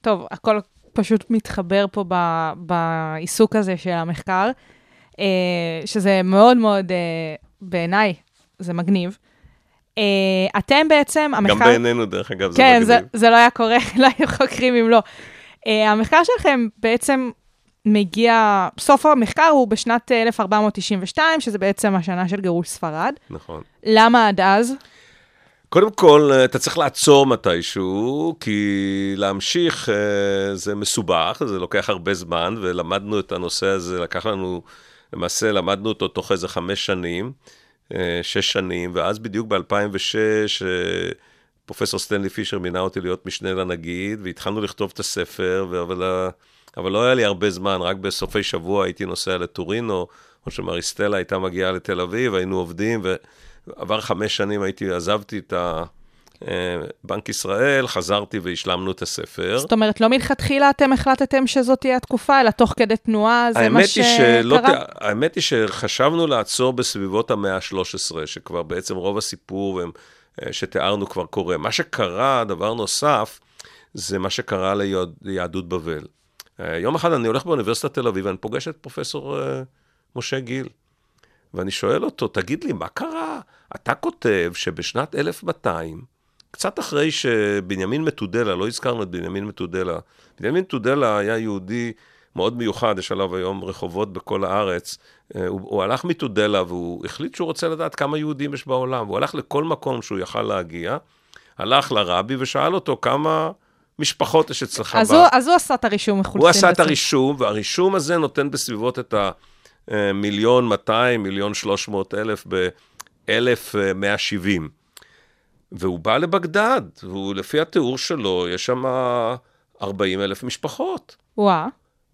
טוב, הכל פשוט מתחבר פה ב... בעיסוק הזה של המחקר, אה, שזה מאוד מאוד, אה, בעיניי, זה מגניב. אה, אתם בעצם, המחקר... גם בעינינו, דרך אגב, זה כן, זה, מגניב. זה לא היה קורה, לא היו חוקרים אם לא. המחקר שלכם בעצם מגיע, סוף המחקר הוא בשנת אה, 1492, שזה בעצם השנה של גירוש ספרד. נכון. למה עד אז? קודם כל, אה, אתה צריך לעצור מתישהו, כי להמשיך אה, זה מסובך, זה לוקח הרבה זמן, ולמדנו את הנושא הזה, לקח לנו, למעשה למדנו אותו תוך איזה חמש שנים, אה, שש שנים, ואז בדיוק ב-2006, פרופסור סטנלי פישר מינה אותי להיות משנה לנגיד, והתחלנו לכתוב את הספר, אבל, אבל לא היה לי הרבה זמן, רק בסופי שבוע הייתי נוסע לטורינו, או שמריסטלה הייתה מגיעה לתל אביב, היינו עובדים, ועבר חמש שנים הייתי, עזבתי את ה... אה, בנק ישראל, חזרתי והשלמנו את הספר. זאת אומרת, לא מלכתחילה אתם החלטתם שזאת תהיה התקופה, אלא תוך כדי תנועה, זה מה שלא, שקרה? ת- האמת היא שחשבנו לעצור בסביבות המאה ה-13, שכבר בעצם רוב הסיפור אה, שתיארנו כבר קורה. מה שקרה, דבר נוסף, זה מה שקרה ליהדות בבל. אה, יום אחד אני הולך באוניברסיטת תל אביב ואני פוגש את פרופסור אה, משה גיל. ואני שואל אותו, תגיד לי, מה קרה? אתה כותב שבשנת 1200, קצת אחרי שבנימין מתודלה, לא הזכרנו את בנימין מתודלה, בנימין מתודלה היה יהודי מאוד מיוחד, יש עליו היום רחובות בכל הארץ. אה, הוא, הוא הלך מתודלה והוא החליט שהוא רוצה לדעת כמה יהודים יש בעולם. והוא הלך לכל מקום שהוא יכל להגיע, הלך לרבי ושאל אותו כמה משפחות יש אצלך. אז, הוא, אז הוא עשה את הרישום מחולצים. הוא עשה את. הרישום, והרישום הזה נותן בסביבות את המיליון 200, מיליון 300 אלף ב-1170. והוא בא לבגדד, והוא, לפי התיאור שלו, יש שם 40 אלף משפחות. וואה,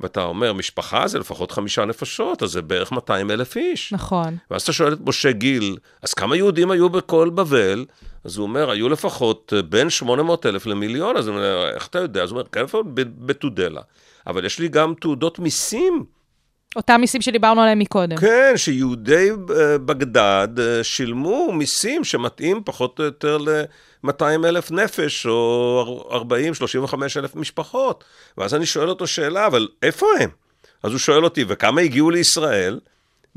ואתה אומר, משפחה זה לפחות חמישה נפשות, אז זה בערך 200 אלף איש. נכון. ואז אתה שואל את משה גיל, אז כמה יהודים היו בכל בבל? אז הוא אומר, היו לפחות אה, בין 800 אלף למיליון, אז הוא אומר, איך אתה יודע? אז הוא אומר, כן, לפחות בתודלה. אבל יש לי גם תעודות מיסים. אותם מיסים שדיברנו עליהם מקודם. כן, שיהודי אה, בגדד אה, שילמו מיסים שמתאים פחות או יותר ל-200 אלף נפש, או 40, 35 אלף משפחות. ואז אני שואל אותו שאלה, אבל איפה הם? אז הוא שואל אותי, וכמה הגיעו לישראל?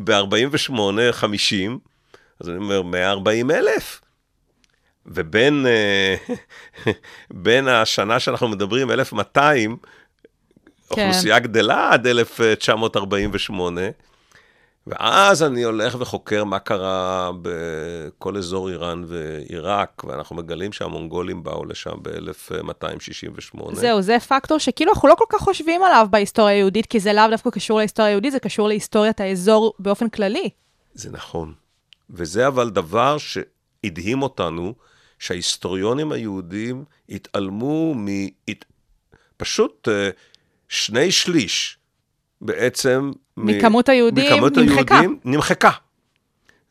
ב-48, 50, אז אני אומר, 140 אלף. ובין אה, בין השנה שאנחנו מדברים, 1200, כן. אוכלוסייה גדלה עד 1948, ואז אני הולך וחוקר מה קרה בכל אזור איראן ועיראק, ואנחנו מגלים שהמונגולים באו לשם ב-1268. זהו, זה פקטור שכאילו אנחנו לא כל כך חושבים עליו בהיסטוריה היהודית, כי זה לאו דווקא קשור להיסטוריה היהודית, זה קשור להיסטוריית האזור באופן כללי. זה נכון. וזה אבל דבר שהדהים אותנו, שההיסטוריונים היהודים התעלמו מ... פשוט אה, שני שליש בעצם... מכמות היהודים מכמות נמחקה. היהודים נמחקה.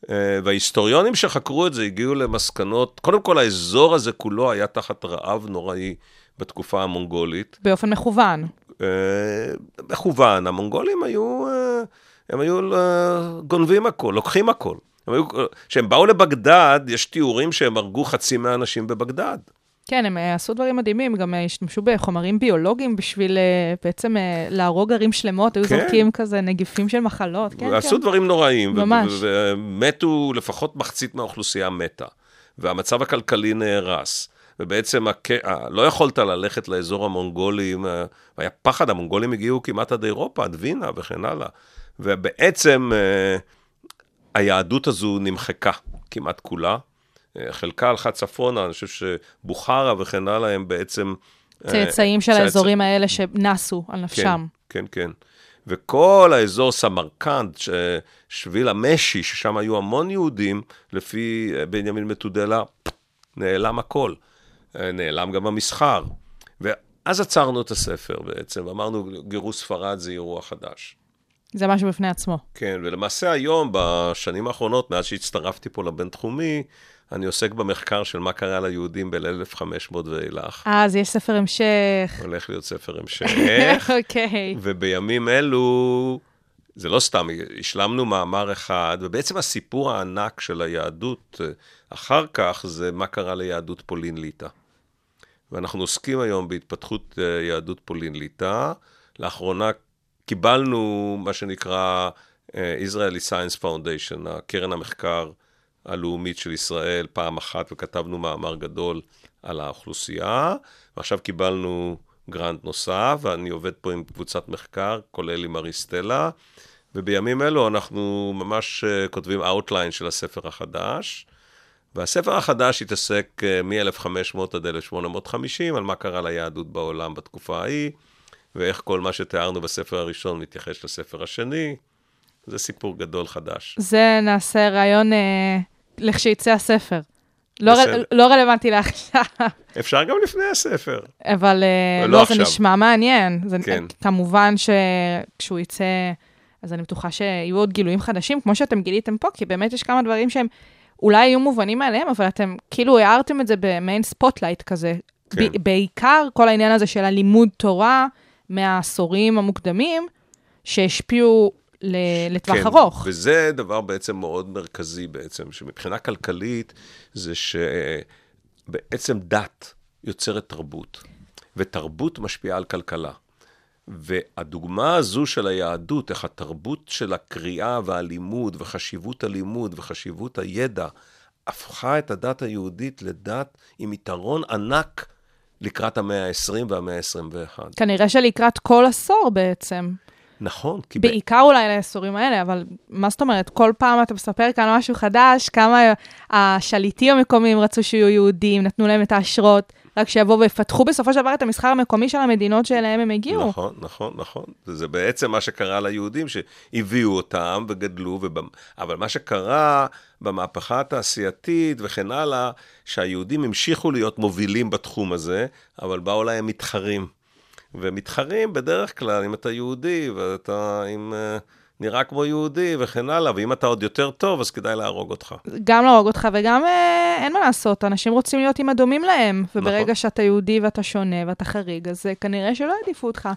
אה, וההיסטוריונים שחקרו את זה הגיעו למסקנות, קודם כל האזור הזה כולו היה תחת רעב נוראי בתקופה המונגולית. באופן מכוון. אה, מכוון, המונגולים היו, אה, הם היו גונבים הכל, לוקחים הכל. כשהם באו לבגדד, יש תיאורים שהם הרגו חצי מהאנשים בבגדד. כן, הם אה, עשו דברים מדהימים, גם אה, השתמשו בחומרים ביולוגיים בשביל אה, בעצם להרוג ערים שלמות, היו כן. זורקים כזה נגיפים של מחלות. כן, כן. דברים נוראים. ממש. ומתו, לפחות מחצית מהאוכלוסייה מתה. והמצב הכלכלי נהרס. ובעצם הק... לא יכולת ללכת לאזור המונגולים, היה פחד, המונגולים הגיעו כמעט עד אירופה, עד וינה וכן הלאה. ובעצם היהדות הזו נמחקה כמעט כולה. אה, חלקה הלכה צפונה, אני חושב שבוכרה וכן הלאה הם בעצם... אה, צאצאים של צאצא- האזורים האלה שנסו על נפשם. כן, כן, כן. וכל האזור סמרקנד, שביל המשי, ששם היו המון יהודים, לפי אה, בנימין מתודלה, נעלם הכל. נעלם גם המסחר. ואז עצרנו את הספר בעצם, אמרנו, גירוש ספרד זה אירוע חדש. זה משהו בפני עצמו. כן, ולמעשה היום, בשנים האחרונות, מאז שהצטרפתי פה לבינתחומי, אני עוסק במחקר של מה קרה ליהודים ב-1500 ואילך. אה, אז יש ספר המשך. הולך להיות ספר המשך. אוקיי. ובימים אלו, זה לא סתם, השלמנו מאמר אחד, ובעצם הסיפור הענק של היהדות אה, אחר כך, זה מה קרה ליהדות פולין ליטא. ואנחנו עוסקים היום בהתפתחות אה, יהדות פולין ליטא. לאחרונה קיבלנו מה שנקרא אה, Israeli Science Foundation, הקרן המחקר הלאומית של ישראל, פעם אחת, וכתבנו מאמר גדול על האוכלוסייה, ועכשיו קיבלנו גרנט נוסף, ואני עובד פה עם קבוצת מחקר, כולל עם מריסטלה, ובימים אלו אנחנו ממש אה, כותבים outline של הספר החדש. והספר החדש התעסק אה, מ-1500 עד 1850 על מה קרה ליהדות בעולם בתקופה ההיא, ואיך כל מה שתיארנו בספר הראשון מתייחס לספר השני. זה סיפור גדול חדש. אז נעשה ריאיון אה, לכשיצא הספר. לא. לא רלוונטי לעכשיו, אפשר גם לפני הספר. אבל אה, לא, לא זה. נשמע מעניין. זה, כן. כמובן שכשהוא יצא, אז אני בטוחה שיהיו עוד גילויים חדשים, כמו שאתם גיליתם פה, כי באמת יש כמה דברים שהם אולי יהיו מובנים מאליהם, אבל אתם כאילו הערתם את זה במעין spotlight כזה. כן. ב- בעיקר כל העניין הזה של הלימוד תורה מהעשורים המוקדמים, שהשפיעו ל- לטווח ארוך. כן, וזה דבר בעצם מאוד מרכזי בעצם, שמבחינה כלכלית זה שבעצם דת יוצרת תרבות, ותרבות משפיעה על כלכלה. והדוגמה הזו של היהדות, איך התרבות של הקריאה והלימוד וחשיבות הלימוד וחשיבות הידע, הפכה את הדת היהודית לדת עם יתרון ענק לקראת המאה ה-20 והמאה ה-21. כנראה שלקראת כל עשור בעצם. נכון, כי... ב- בעיקר אולי לעשורים האלה, אבל מה זאת אומרת? כל פעם אתה מספר כאן משהו חדש, כמה השליטים המקומיים רצו שיהיו יהודים, נתנו להם את האשרות, רק שיבואו ויפתחו בסופו של דבר את המסחר המקומי של המדינות שאליהם הם הגיעו. נכון, נכון, נכון. זה בעצם מה שקרה ליהודים, שהביאו אותם וגדלו, ובמ... אבל מה שקרה במהפכה התעשייתית וכן הלאה, שהיהודים המשיכו להיות מובילים בתחום הזה, אבל באו להם מתחרים. ומתחרים בדרך כלל, אם אתה יהודי ואתה עם... אה, נראה כמו יהודי וכן הלאה, ואם אתה עוד יותר טוב, אז כדאי להרוג אותך. גם להרוג אותך, וגם אה, אין מה לעשות, אנשים רוצים להיות עם הדומים להם, וברגע נכון. שאתה יהודי ואתה שונה ואתה חריג, אז אה, כנראה שלא יעדיפו אותך.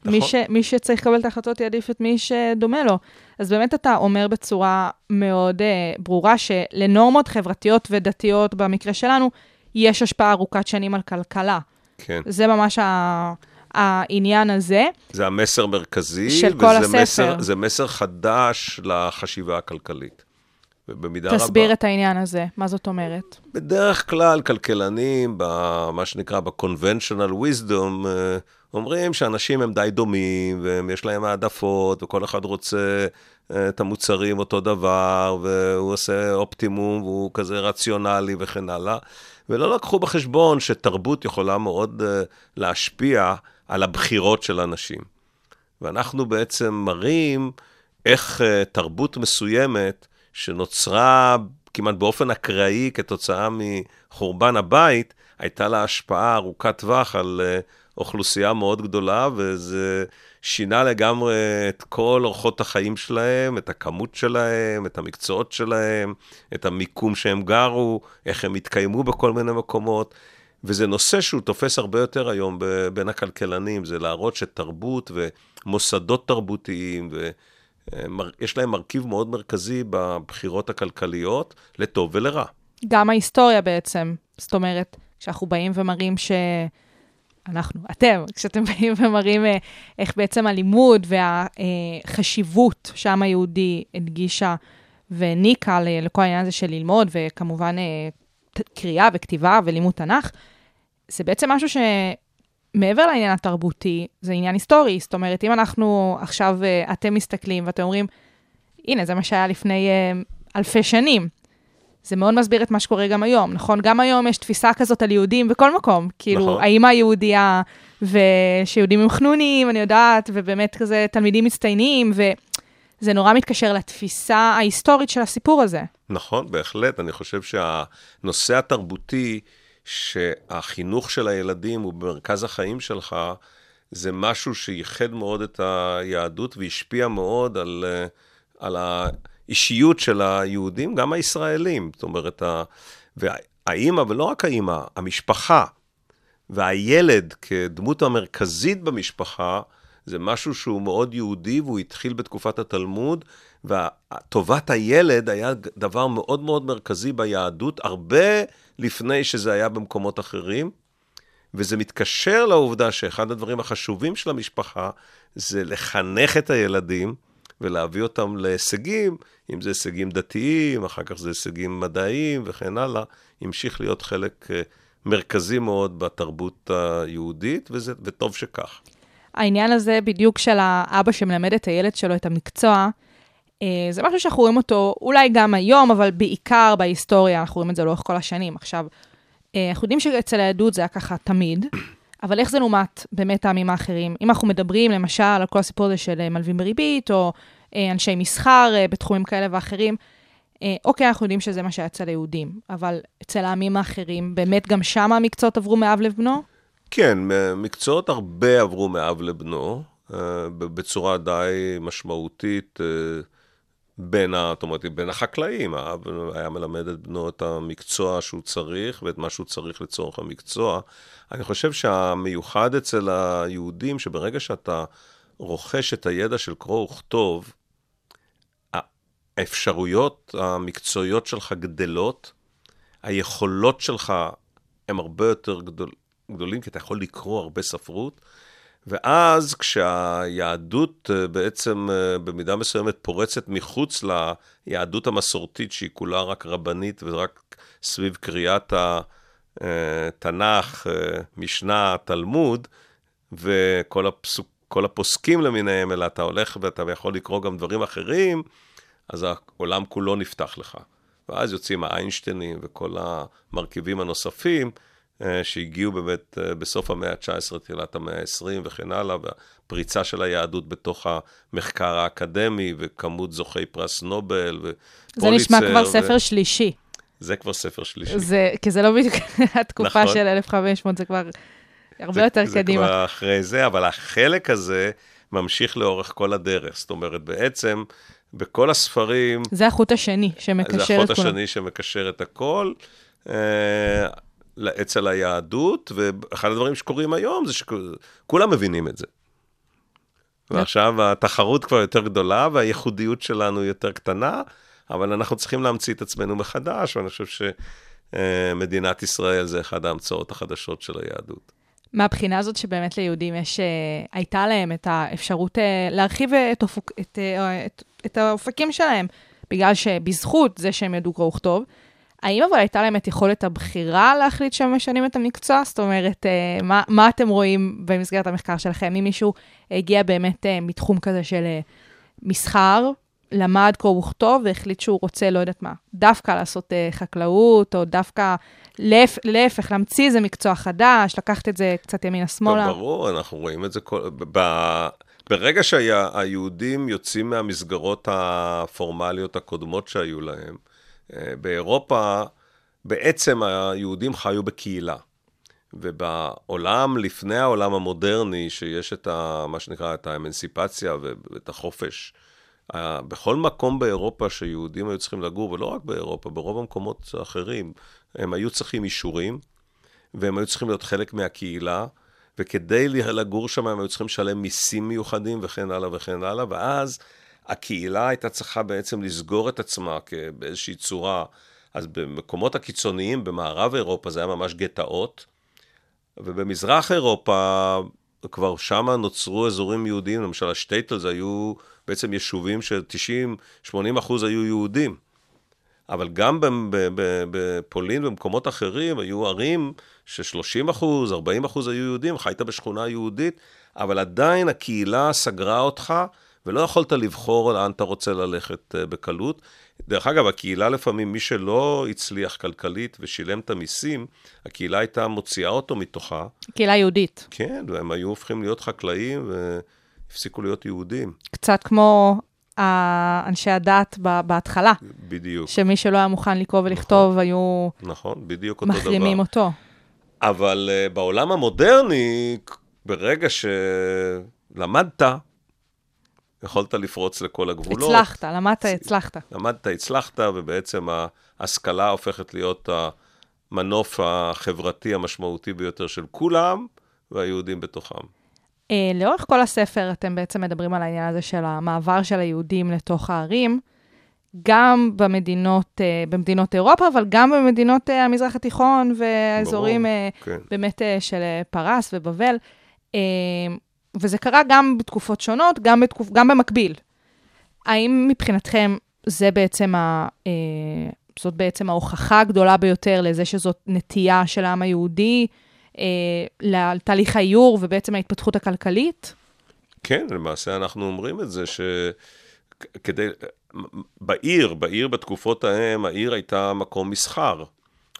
נכון. מי, ש, מי שצריך לקבל את ההחלטות יעדיף את מי שדומה לו. אז באמת אתה אומר בצורה מאוד אה, ברורה שלנורמות חברתיות ודתיות, במקרה שלנו, יש השפעה ארוכת שנים על כלכלה. כן. זה ממש ה, העניין הזה. זה המסר מרכזי, של כל הספר. מסר, זה מסר חדש לחשיבה הכלכלית. ובמידה רבה... תסביר את העניין הזה, מה זאת אומרת? בדרך כלל כלכלנים, במה שנקרא ב-conventional wisdom, אה, אומרים שאנשים הם די דומים, ויש להם העדפות, וכל אחד רוצה אה, את המוצרים אותו דבר, והוא עושה אופטימום, והוא כזה רציונלי וכן הלאה. ולא לקחו בחשבון שתרבות יכולה מאוד אה, להשפיע על הבחירות של אנשים. ואנחנו בעצם מראים איך uh, תרבות מסוימת, שנוצרה כמעט באופן אקראי כתוצאה מחורבן הבית, הייתה לה השפעה ארוכת טווח על uh, אוכלוסייה מאוד גדולה, וזה שינה לגמרי את כל אורחות החיים שלהם, את הכמות שלהם, את המקצועות שלהם, את המיקום שהם גרו, איך הם התקיימו בכל מיני מקומות. וזה נושא שהוא תופס הרבה יותר היום בין הכלכלנים, זה להראות שתרבות ומוסדות תרבותיים, ויש להם מרכיב מאוד מרכזי בבחירות הכלכליות, לטוב ולרע. גם ההיסטוריה בעצם. זאת אומרת, כשאנחנו באים ומראים ש... אנחנו, אתם, כשאתם באים ומראים אה, איך בעצם הלימוד והחשיבות שהעם היהודי הדגישה והעניקה לכל העניין הזה של ללמוד, וכמובן אה, קריאה וכתיבה ולימוד תנ"ך, זה בעצם משהו שמעבר לעניין התרבותי, זה עניין היסטורי. זאת אומרת, אם אנחנו עכשיו, אה, אתם מסתכלים ואתם אומרים, הנה, זה מה שהיה לפני אה, אלפי שנים. זה מאוד מסביר את מה שקורה גם היום, נכון? גם היום יש תפיסה כזאת על יהודים בכל מקום. כאילו, נכון. האמא היהודייה, ושיהודים הם חנונים, אני יודעת, ובאמת כזה תלמידים מצטיינים, וזה נורא מתקשר לתפיסה ההיסטורית של הסיפור הזה. נכון, בהחלט. אני חושב שהנושא התרבותי, שהחינוך של הילדים הוא במרכז החיים שלך, זה משהו שייחד מאוד את היהדות והשפיע מאוד על, אה, על האישיות של היהודים, גם הישראלים. זאת אומרת, והאימא, ולא רק האימא, המשפחה והילד כדמות המרכזית במשפחה, זה משהו שהוא מאוד יהודי, והוא התחיל בתקופת התלמוד, וטובת הילד היה דבר מאוד מאוד מרכזי ביהדות, הרבה לפני שזה היה במקומות אחרים. וזה מתקשר לעובדה שאחד הדברים החשובים של המשפחה זה לחנך את הילדים ולהביא אותם להישגים, אם זה הישגים דתיים, אחר כך זה הישגים מדעיים וכן הלאה, המשיך להיות חלק אה, מרכזי מאוד בתרבות היהודית, וזה, וטוב שכך. העניין הזה בדיוק של האבא שמלמד את הילד שלו את המקצוע, זה משהו שאנחנו רואים אותו אולי גם היום, אבל בעיקר בהיסטוריה, אנחנו רואים את זה לאורך כל השנים. עכשיו, אה, אנחנו יודעים שאצל היהדות זה היה ככה תמיד, אבל איך זה לעומת באמת העמים האחרים? אם אנחנו מדברים למשל על כל הסיפור הזה של אה, מלווים בריבית, או אה, אנשי מסחר אה, בתחומים כאלה ואחרים, אה, אוקיי, אנחנו יודעים שזה מה שהיה אצל היהודים, אבל אצל העמים האחרים, באמת גם שם המקצועות עברו מאב לבנו? כן, מקצועות הרבה עברו מאב לבנו, אה, בצורה די משמעותית אה, בין, ה, אומרת, בין החקלאים. האב היה מלמד את בנו את המקצוע שהוא צריך ואת מה שהוא צריך לצורך המקצוע. אני חושב שהמיוחד אצל היהודים, שברגע שאתה רוכש את הידע של קרוא וכתוב, האפשרויות המקצועיות שלך גדלות, היכולות שלך הן הרבה יותר גדול, גדולים, כי אתה יכול לקרוא הרבה ספרות, ואז כשהיהדות אה, בעצם אה, במידה מסוימת פורצת מחוץ ליהדות המסורתית, שהיא כולה רק רבנית ורק סביב קריאת התנ"ך, משנה, תלמוד, וכל הפסוק, כל הפוסקים למיניהם, אלא אתה הולך ואתה יכול לקרוא גם דברים אחרים, אז העולם כולו נפתח לך. ואז יוצאים האיינשטיינים וכל המרכיבים הנוספים, אה, שהגיעו באמת אה, בסוף המאה ה-19, תחילת המאה ה-20 וכן הלאה, והפריצה של היהדות בתוך המחקר האקדמי, וכמות זוכי פרס נובל, ופוליצר. זה נשמע כבר ו... ספר שלישי. זה כבר ספר שלישי. זה, כי זה לא בדיוק התקופה נכון. של 1500, זה כבר הרבה זה, יותר זה קדימה. כבר אחרי זה, אבל החלק הזה ממשיך לאורך כל הדרך. זאת אומרת, בעצם, בכל הספרים, זה החוט השני שמקשר את זה כולם. החוט השני שמקשר את הכל. אה, אצל היהדות, ואחד הדברים שקורים היום זה שכולם מבינים את זה. ועכשיו התחרות כבר יותר גדולה והייחודיות שלנו יותר קטנה, אבל אנחנו צריכים להמציא את עצמנו מחדש, ואני חושב שמדינת ישראל זה אחד ההמצאות החדשות של היהדות. מהבחינה הזאת שבאמת ליהודים יש, אה, הייתה להם את האפשרות אה, להרחיב את, אופק, את, אה, את, את האופקים שלהם, בגלל שבזכות זה שהם ידעו קרוא וכתוב, האם אבל הייתה להם את יכולת הבחירה להחליט שהם משנים את המקצוע? זאת אומרת, מה, מה אתם רואים במסגרת המחקר שלכם? אם מישהו הגיע באמת מתחום כזה של מסחר, למד קרוא וכתוב והחליט שהוא רוצה, לא יודעת מה, דווקא לעשות חקלאות, או דווקא להפ, להפך, להמציא איזה מקצוע חדש, לקחת את זה קצת ימינה-שמאלה. ברור, אנחנו רואים את זה כל... ב... ברגע שהיהודים יוצאים מהמסגרות הפורמליות הקודמות שהיו להם, באירופה בעצם היהודים חיו בקהילה. ובעולם, לפני העולם המודרני, שיש את ה, מה שנקרא, את האמנסיפציה ואת החופש, בכל מקום באירופה שיהודים היו צריכים לגור, ולא רק באירופה, ברוב המקומות האחרים, הם היו צריכים אישורים, והם היו צריכים להיות חלק מהקהילה, וכדי לגור שם הם היו צריכים לשלם מיסים מיוחדים וכן הלאה וכן הלאה, ואז הקהילה הייתה צריכה בעצם לסגור את עצמה באיזושהי צורה. אז במקומות הקיצוניים, במערב אירופה, זה היה ממש גטאות, ובמזרח אירופה, כבר שם נוצרו אזורים יהודיים, למשל השטייטלס היו בעצם יישובים של 90-80 אחוז היו יהודים. אבל גם בפולין ובמקומות אחרים היו ערים ש-30 אחוז, 40 אחוז היו יהודים, חיית בשכונה יהודית, אבל עדיין הקהילה סגרה אותך, ולא יכולת לבחור לאן אתה רוצה ללכת בקלות. דרך אגב, הקהילה לפעמים, מי שלא הצליח כלכלית ושילם את המיסים, הקהילה הייתה מוציאה אותו מתוכה. קהילה יהודית. כן, והם היו הופכים להיות חקלאים והפסיקו להיות יהודים. קצת כמו אנשי הדת בהתחלה. בדיוק. שמי שלא היה מוכן לקרוא ולכתוב, נכון, היו נכון, בדיוק אותו דבר. מחרימים אותו. אבל uh, בעולם המודרני, ברגע שלמדת, יכולת לפרוץ לכל הגבולות. הצלחת, למדת, הצלחת. למדת, הצלחת, ובעצם ההשכלה הופכת להיות המנוף החברתי המשמעותי ביותר של כולם, והיהודים בתוכם. Uh, לאורך כל הספר אתם בעצם מדברים על העניין הזה של המעבר של היהודים לתוך הערים, גם במדינות, uh, במדינות אירופה, אבל גם במדינות uh, המזרח התיכון והאזורים uh, כן. באמת של פרס ובבל. וזה קרה גם בתקופות שונות, גם, בתקופ... גם במקביל. האם מבחינתכם זה בעצם ה... אה, זאת בעצם ההוכחה הגדולה ביותר לזה שזאת נטייה של העם היהודי אה, לתהליך האיור ובעצם ההתפתחות הכלכלית? כן, למעשה אנחנו אומרים את זה שכדי... בעיר, בעיר בתקופות ההם, העיר הייתה מקום מסחר.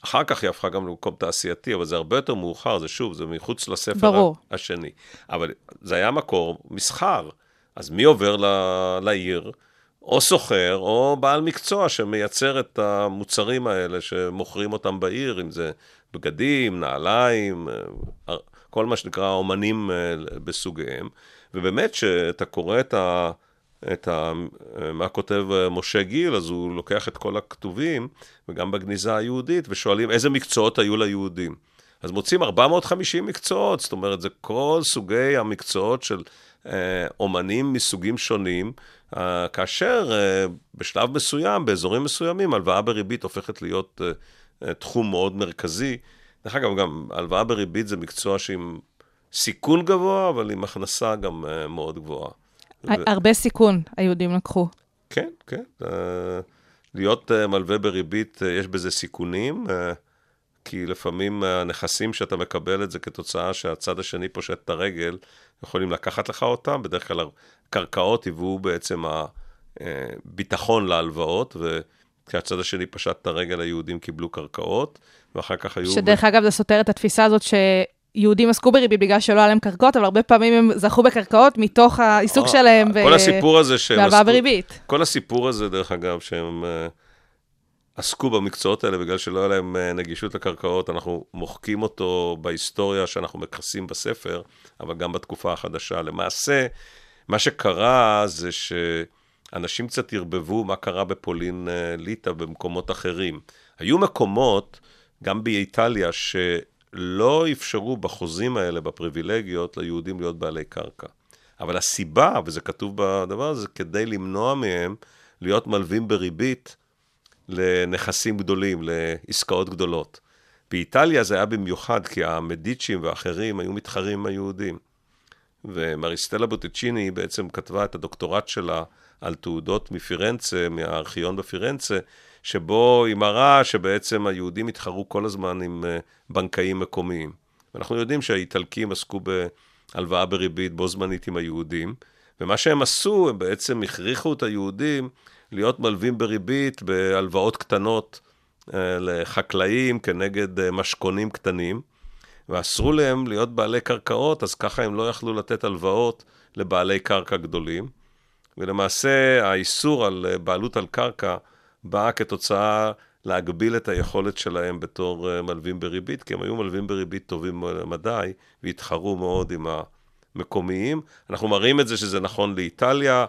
אחר כך היא הפכה גם למקום תעשייתי, אבל זה הרבה יותר מאוחר, זה שוב, זה מחוץ לספר ברור. השני. אבל זה היה מקור מסחר. אז מי עובר ל- לעיר? או סוחר, או בעל מקצוע שמייצר את המוצרים האלה שמוכרים אותם בעיר, אם זה בגדים, נעליים, כל מה שנקרא אומנים בסוגיהם. ובאמת, כשאתה קורא את ה... את ה... מה כותב משה גיל, אז הוא לוקח את כל הכתובים, וגם בגניזה היהודית, ושואלים איזה מקצועות היו ליהודים. אז מוצאים 450 מקצועות, זאת אומרת, זה כל סוגי המקצועות של אה, אומנים מסוגים שונים, אה, כאשר אה, בשלב מסוים, באזורים מסוימים, הלוואה בריבית הופכת להיות אה, אה, תחום מאוד מרכזי. דרך אגב, גם הלוואה בריבית זה מקצוע שעם סיכון גבוה, אבל עם הכנסה גם אה, מאוד גבוהה. הרבה סיכון היהודים לקחו. כן, כן. להיות מלווה בריבית, יש בזה סיכונים. כי לפעמים הנכסים שאתה מקבל את זה כתוצאה שהצד השני פושט את הרגל, יכולים לקחת לך אותם, בדרך כלל הקרקעות היוו בעצם הביטחון להלוואות, וכשהצד השני פשט את הרגל, היהודים קיבלו קרקעות, ואחר כך היו... שדרך אגב, זה סותר את התפיסה הזאת שיהודים עסקו בריבית בגלל שלא היה להם קרקעות, אבל הרבה פעמים הם זכו בקרקעות מתוך העיסוק אה, שלהם. כל הסיפור הזה שהם בהלוואה בריבית. כל הסיפור הזה, דרך אגב, שהם אה, עסקו במקצועות האלה בגלל שלא היה להם אה, נגישות לקרקעות, אנחנו מוחקים אותו בהיסטוריה שאנחנו מכסים בספר, אבל גם בתקופה החדשה. למעשה, מה שקרה זה שאנשים קצת ערבבו מה קרה בפולין אה, ליטא ובמקומות אחרים. היו מקומות, גם באיטליה, שלא אפשרו בחוזים האלה, בפריבילגיות, ליהודים להיות בעלי קרקע. אבל הסיבה, וזה כתוב בדבר הזה, כדי למנוע מהם להיות מלווים בריבית לנכסים גדולים, לעסקאות גדולות. באיטליה זה היה במיוחד, כי המדיצ'ים ואחרים היו מתחרים עם היהודים. ומריסטלה בוטיצ'יני בעצם כתבה את הדוקטורט שלה על תעודות מפירנצה, מהארכיון בפירנצה, שבו היא מראה שבעצם היהודים התחרו כל הזמן עם אה, בנקאים מקומיים. ואנחנו יודעים שהאיטלקים עסקו בהלוואה בריבית בו זמנית עם היהודים, ומה שהם עשו, הם בעצם הכריחו את היהודים להיות מלווים בריבית בהלוואות קטנות אה, לחקלאים כנגד אה, משקונים קטנים, ואסרו להם להיות בעלי קרקעות, אז ככה הם לא יכלו לתת הלוואות לבעלי קרקע גדולים. ולמעשה האיסור על בעלות על קרקע באה כתוצאה להגביל את היכולת שלהם בתור אה, מלווים בריבית, כי הם היו מלווים בריבית טובים למדי, והתחרו מאוד עם המקומיים. אנחנו מראים את זה שזה נכון לאיטליה,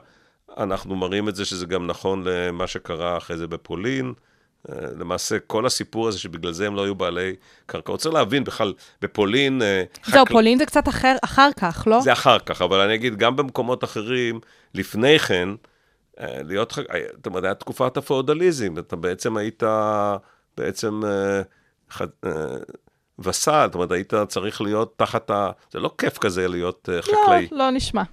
אנחנו מראים את זה שזה גם נכון למה שקרה אחרי זה בפולין. אה, למעשה, כל הסיפור הזה שבגלל זה הם לא היו בעלי קרקעות. צריך להבין, בכלל, בפולין... אה, זהו, חקל- פולין זה קצת אחר, אחר כך, לא? זה אחר כך, אבל אני אגיד, גם במקומות אחרים, לפני כן, להיות, ח- אה, זאת אומרת, היה תקופת הפאודליזם, אתה בעצם היית, בעצם, אה, ח- אה, וסל, זאת אומרת, היית צריך להיות תחת ה... זה לא כיף כזה להיות אה, לא, חקלאי. לא נשמע.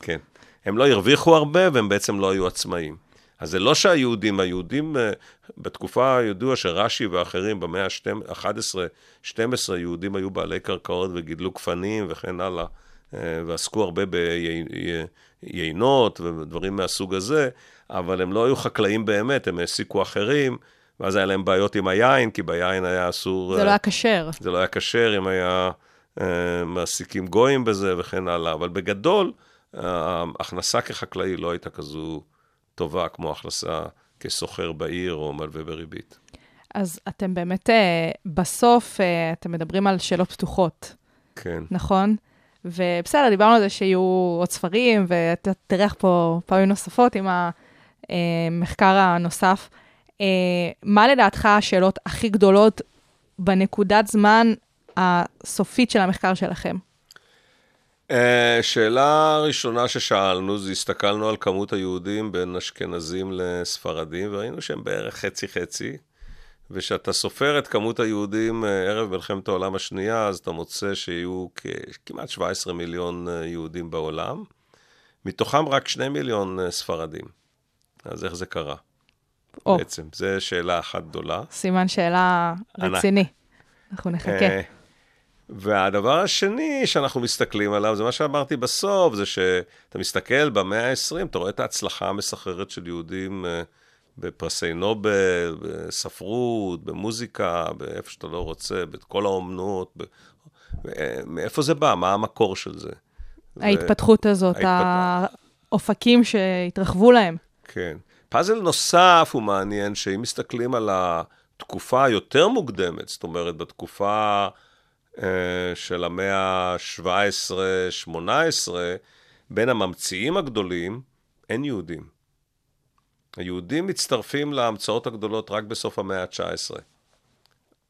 כן. הם לא הרוויחו הרבה והם בעצם לא היו עצמאים. אז זה לא שהיהודים, היהודים אה, בתקופה ידוע שרש"י ואחרים במאה ה-11-12, יהודים היו בעלי קרקעות וגידלו גפנים וכן הלאה, אה, ועסקו הרבה ביינות ודברים מהסוג הזה, אבל הם לא היו חקלאים באמת, הם העסיקו אחרים, ואז היה להם בעיות עם היין, כי ביין היה אסור... זה אה, לא היה כשר. זה לא היה כשר אם היה אה, מעסיקים גויים בזה וכן הלאה, אבל בגדול, אה, ההכנסה כחקלאי לא הייתה כזו טובה כמו הכנסה כסוחר בעיר או מלווה בריבית. אז אתם באמת, אה, בסוף, אה, אתם מדברים על שאלות פתוחות, כן. נכון? ובסדר, דיברנו על זה שיהיו עוד ספרים, ואתה תארח פה פעמים נוספות עם המחקר הנוסף. אה, מה לדעתך השאלות הכי גדולות בנקודת זמן הסופית של המחקר שלכם? אה, שאלה ראשונה ששאלנו, זה הסתכלנו על כמות היהודים בין אשכנזים לספרדים, וראינו שהם בערך חצי-חצי. וכשאתה סופר את כמות היהודים אה, ערב מלחמת העולם השנייה, אז אתה מוצא שיהיו כמעט 17 מיליון אה, יהודים בעולם, מתוכם רק 2 מיליון אה, ספרדים. אז איך זה קרה? או, בעצם, זו שאלה אחת גדולה. סימן שאלה ענק. רציני. אנחנו נחכה. והדבר השני שאנחנו מסתכלים עליו, זה מה שאמרתי בסוף, זה שאתה מסתכל במאה ה-20, אתה רואה את ההצלחה המסחררת של יהודים אה, בפרסי נובל, בספרות, במוזיקה, באיפה שאתה לא רוצה, בכל האומנות. ב... מאיפה זה בא? מה המקור של זה? ו- ההתפתחות הזאת, ההתפתח- האופקים שהתרחבו להם. כן. פאזל נוסף הוא מעניין, שאם מסתכלים על התקופה היותר מוקדמת, זאת אומרת, בתקופה אה, של המאה ה-17-18, בין הממציאים הגדולים, אין יהודים. היהודים מצטרפים להמצאות הגדולות רק בסוף המאה ה-19.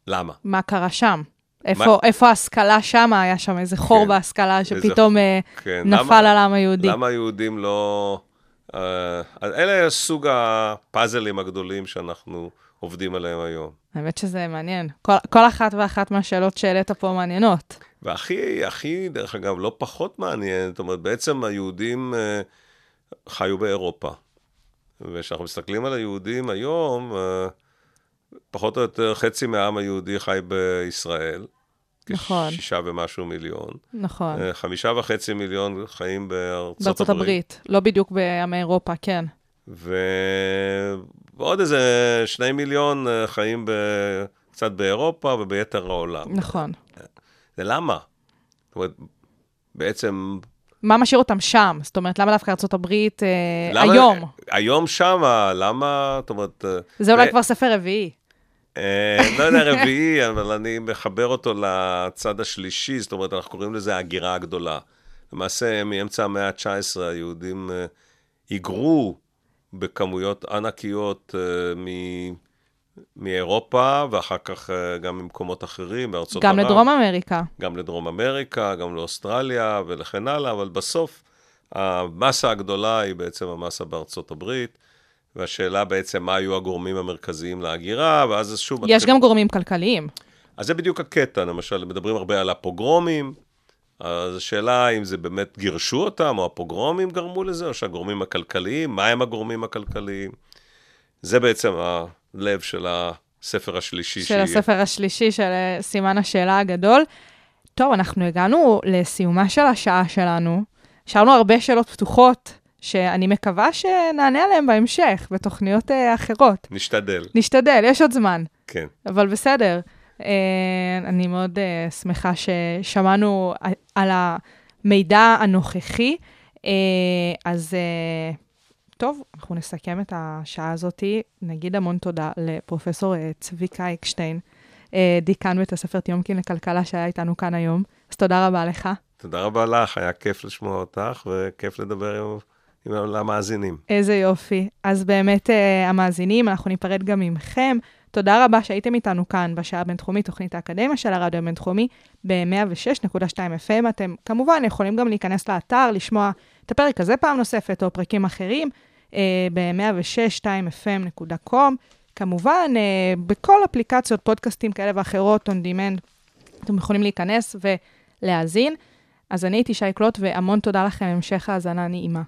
למה? מה קרה שם? איפה, איפה ההשכלה שם? היה שם איזה חור כן. בהשכלה שפתאום אה, כן, נפל למה- על העם היהודי. למה היהודים לא... אז אלה סוג הפאזלים הגדולים שאנחנו עובדים עליהם היום. האמת שזה מעניין. כל, כל אחת ואחת מהשאלות שהעלית פה מעניינות. והכי, הכי, דרך אגב, לא פחות מעניין, זאת אומרת, בעצם היהודים אה, חיו באירופה. וכשאנחנו מסתכלים על היהודים היום, אה, פחות או יותר חצי מהעם היהודי חי בישראל. נכון. כשישה ומשהו מיליון. נכון. אה, חמישה וחצי מיליון חיים בארצות בארצות הברית. הברית, לא בדיוק בעמי אירופה, כן. ועוד איזה שני מיליון אה, חיים ב... קצת באירופה וביתר העולם. נכון. זה למה? זאת אומרת, בעצם... מה משאיר אותם שם? זאת אומרת, למה דווקא ארצות הברית אה, למה, היום? היום שמה, למה? זאת אומרת... אה, זה אולי ו- כבר ספר רביעי. אה, לא יודע רביעי, אבל אני מחבר אותו לצד השלישי, זאת אומרת, אנחנו קוראים לזה ההגירה הגדולה. למעשה, מאמצע המאה ה-19 היהודים אה, היגרו בכמויות ענקיות אה, מ- מאירופה, ואחר כך אה, גם ממקומות אחרים, בארצות גם ערב. לדרום אמריקה. גם לדרום אמריקה, גם לאוסטרליה וכן הלאה, אבל בסוף המסה הגדולה היא בעצם המסה בארצות הברית, והשאלה בעצם מה היו הגורמים המרכזיים להגירה, ואז שוב... יש מתחיל- גם גורמים כלכליים. אז זה בדיוק הקטע, למשל, מדברים הרבה על הפוגרומים, אז השאלה אם זה באמת גירשו אותם, או הפוגרומים גרמו לזה, או שהגורמים הכלכליים, מה הם הגורמים הכלכליים? זה בעצם הלב של הספר השלישי של הספר השלישי של אה, סימן השאלה הגדול. טוב, אנחנו הגענו לסיומה של השעה שלנו. השארנו הרבה שאלות פתוחות, שאני מקווה שנענה עליהן בהמשך, בתוכניות אה, אחרות. נשתדל, נשתדל, יש עוד זמן, כן. אבל בסדר. אה, אני מאוד אה, שמחה ששמענו על המידע הנוכחי. אה, אז אה, טוב, אנחנו נסכם את השעה הזאת. נגיד המון תודה לפרופסור אה, צביקה אקשטיין, אה, דיקן בית הספר טיומקין לכלכלה שהיה איתנו כאן היום. אז תודה רבה לך. תודה רבה לך, היה כיף לשמוע אותך, וכיף לדבר עם, עם המאזינים. איזה יופי. אז באמת, uh, המאזינים, אנחנו ניפרד גם ממכם. תודה רבה שהייתם איתנו כאן בשעה הבינתחומית, תוכנית האקדמיה של הרדיו הבינתחומי ב-106.2 FM. אתם כמובן יכולים גם להיכנס לאתר, לשמוע את הפרק הזה פעם נוספת, או פרקים אחרים, ב-106.2fm.com. כמובן, uh, בכל אפליקציות, פודקאסטים כאלה ואחרות, on demand, אתם יכולים להיכנס ולהאזין. אז אני הייתי שי קלוט, והמון תודה לכם, המשך האזנה נעימה.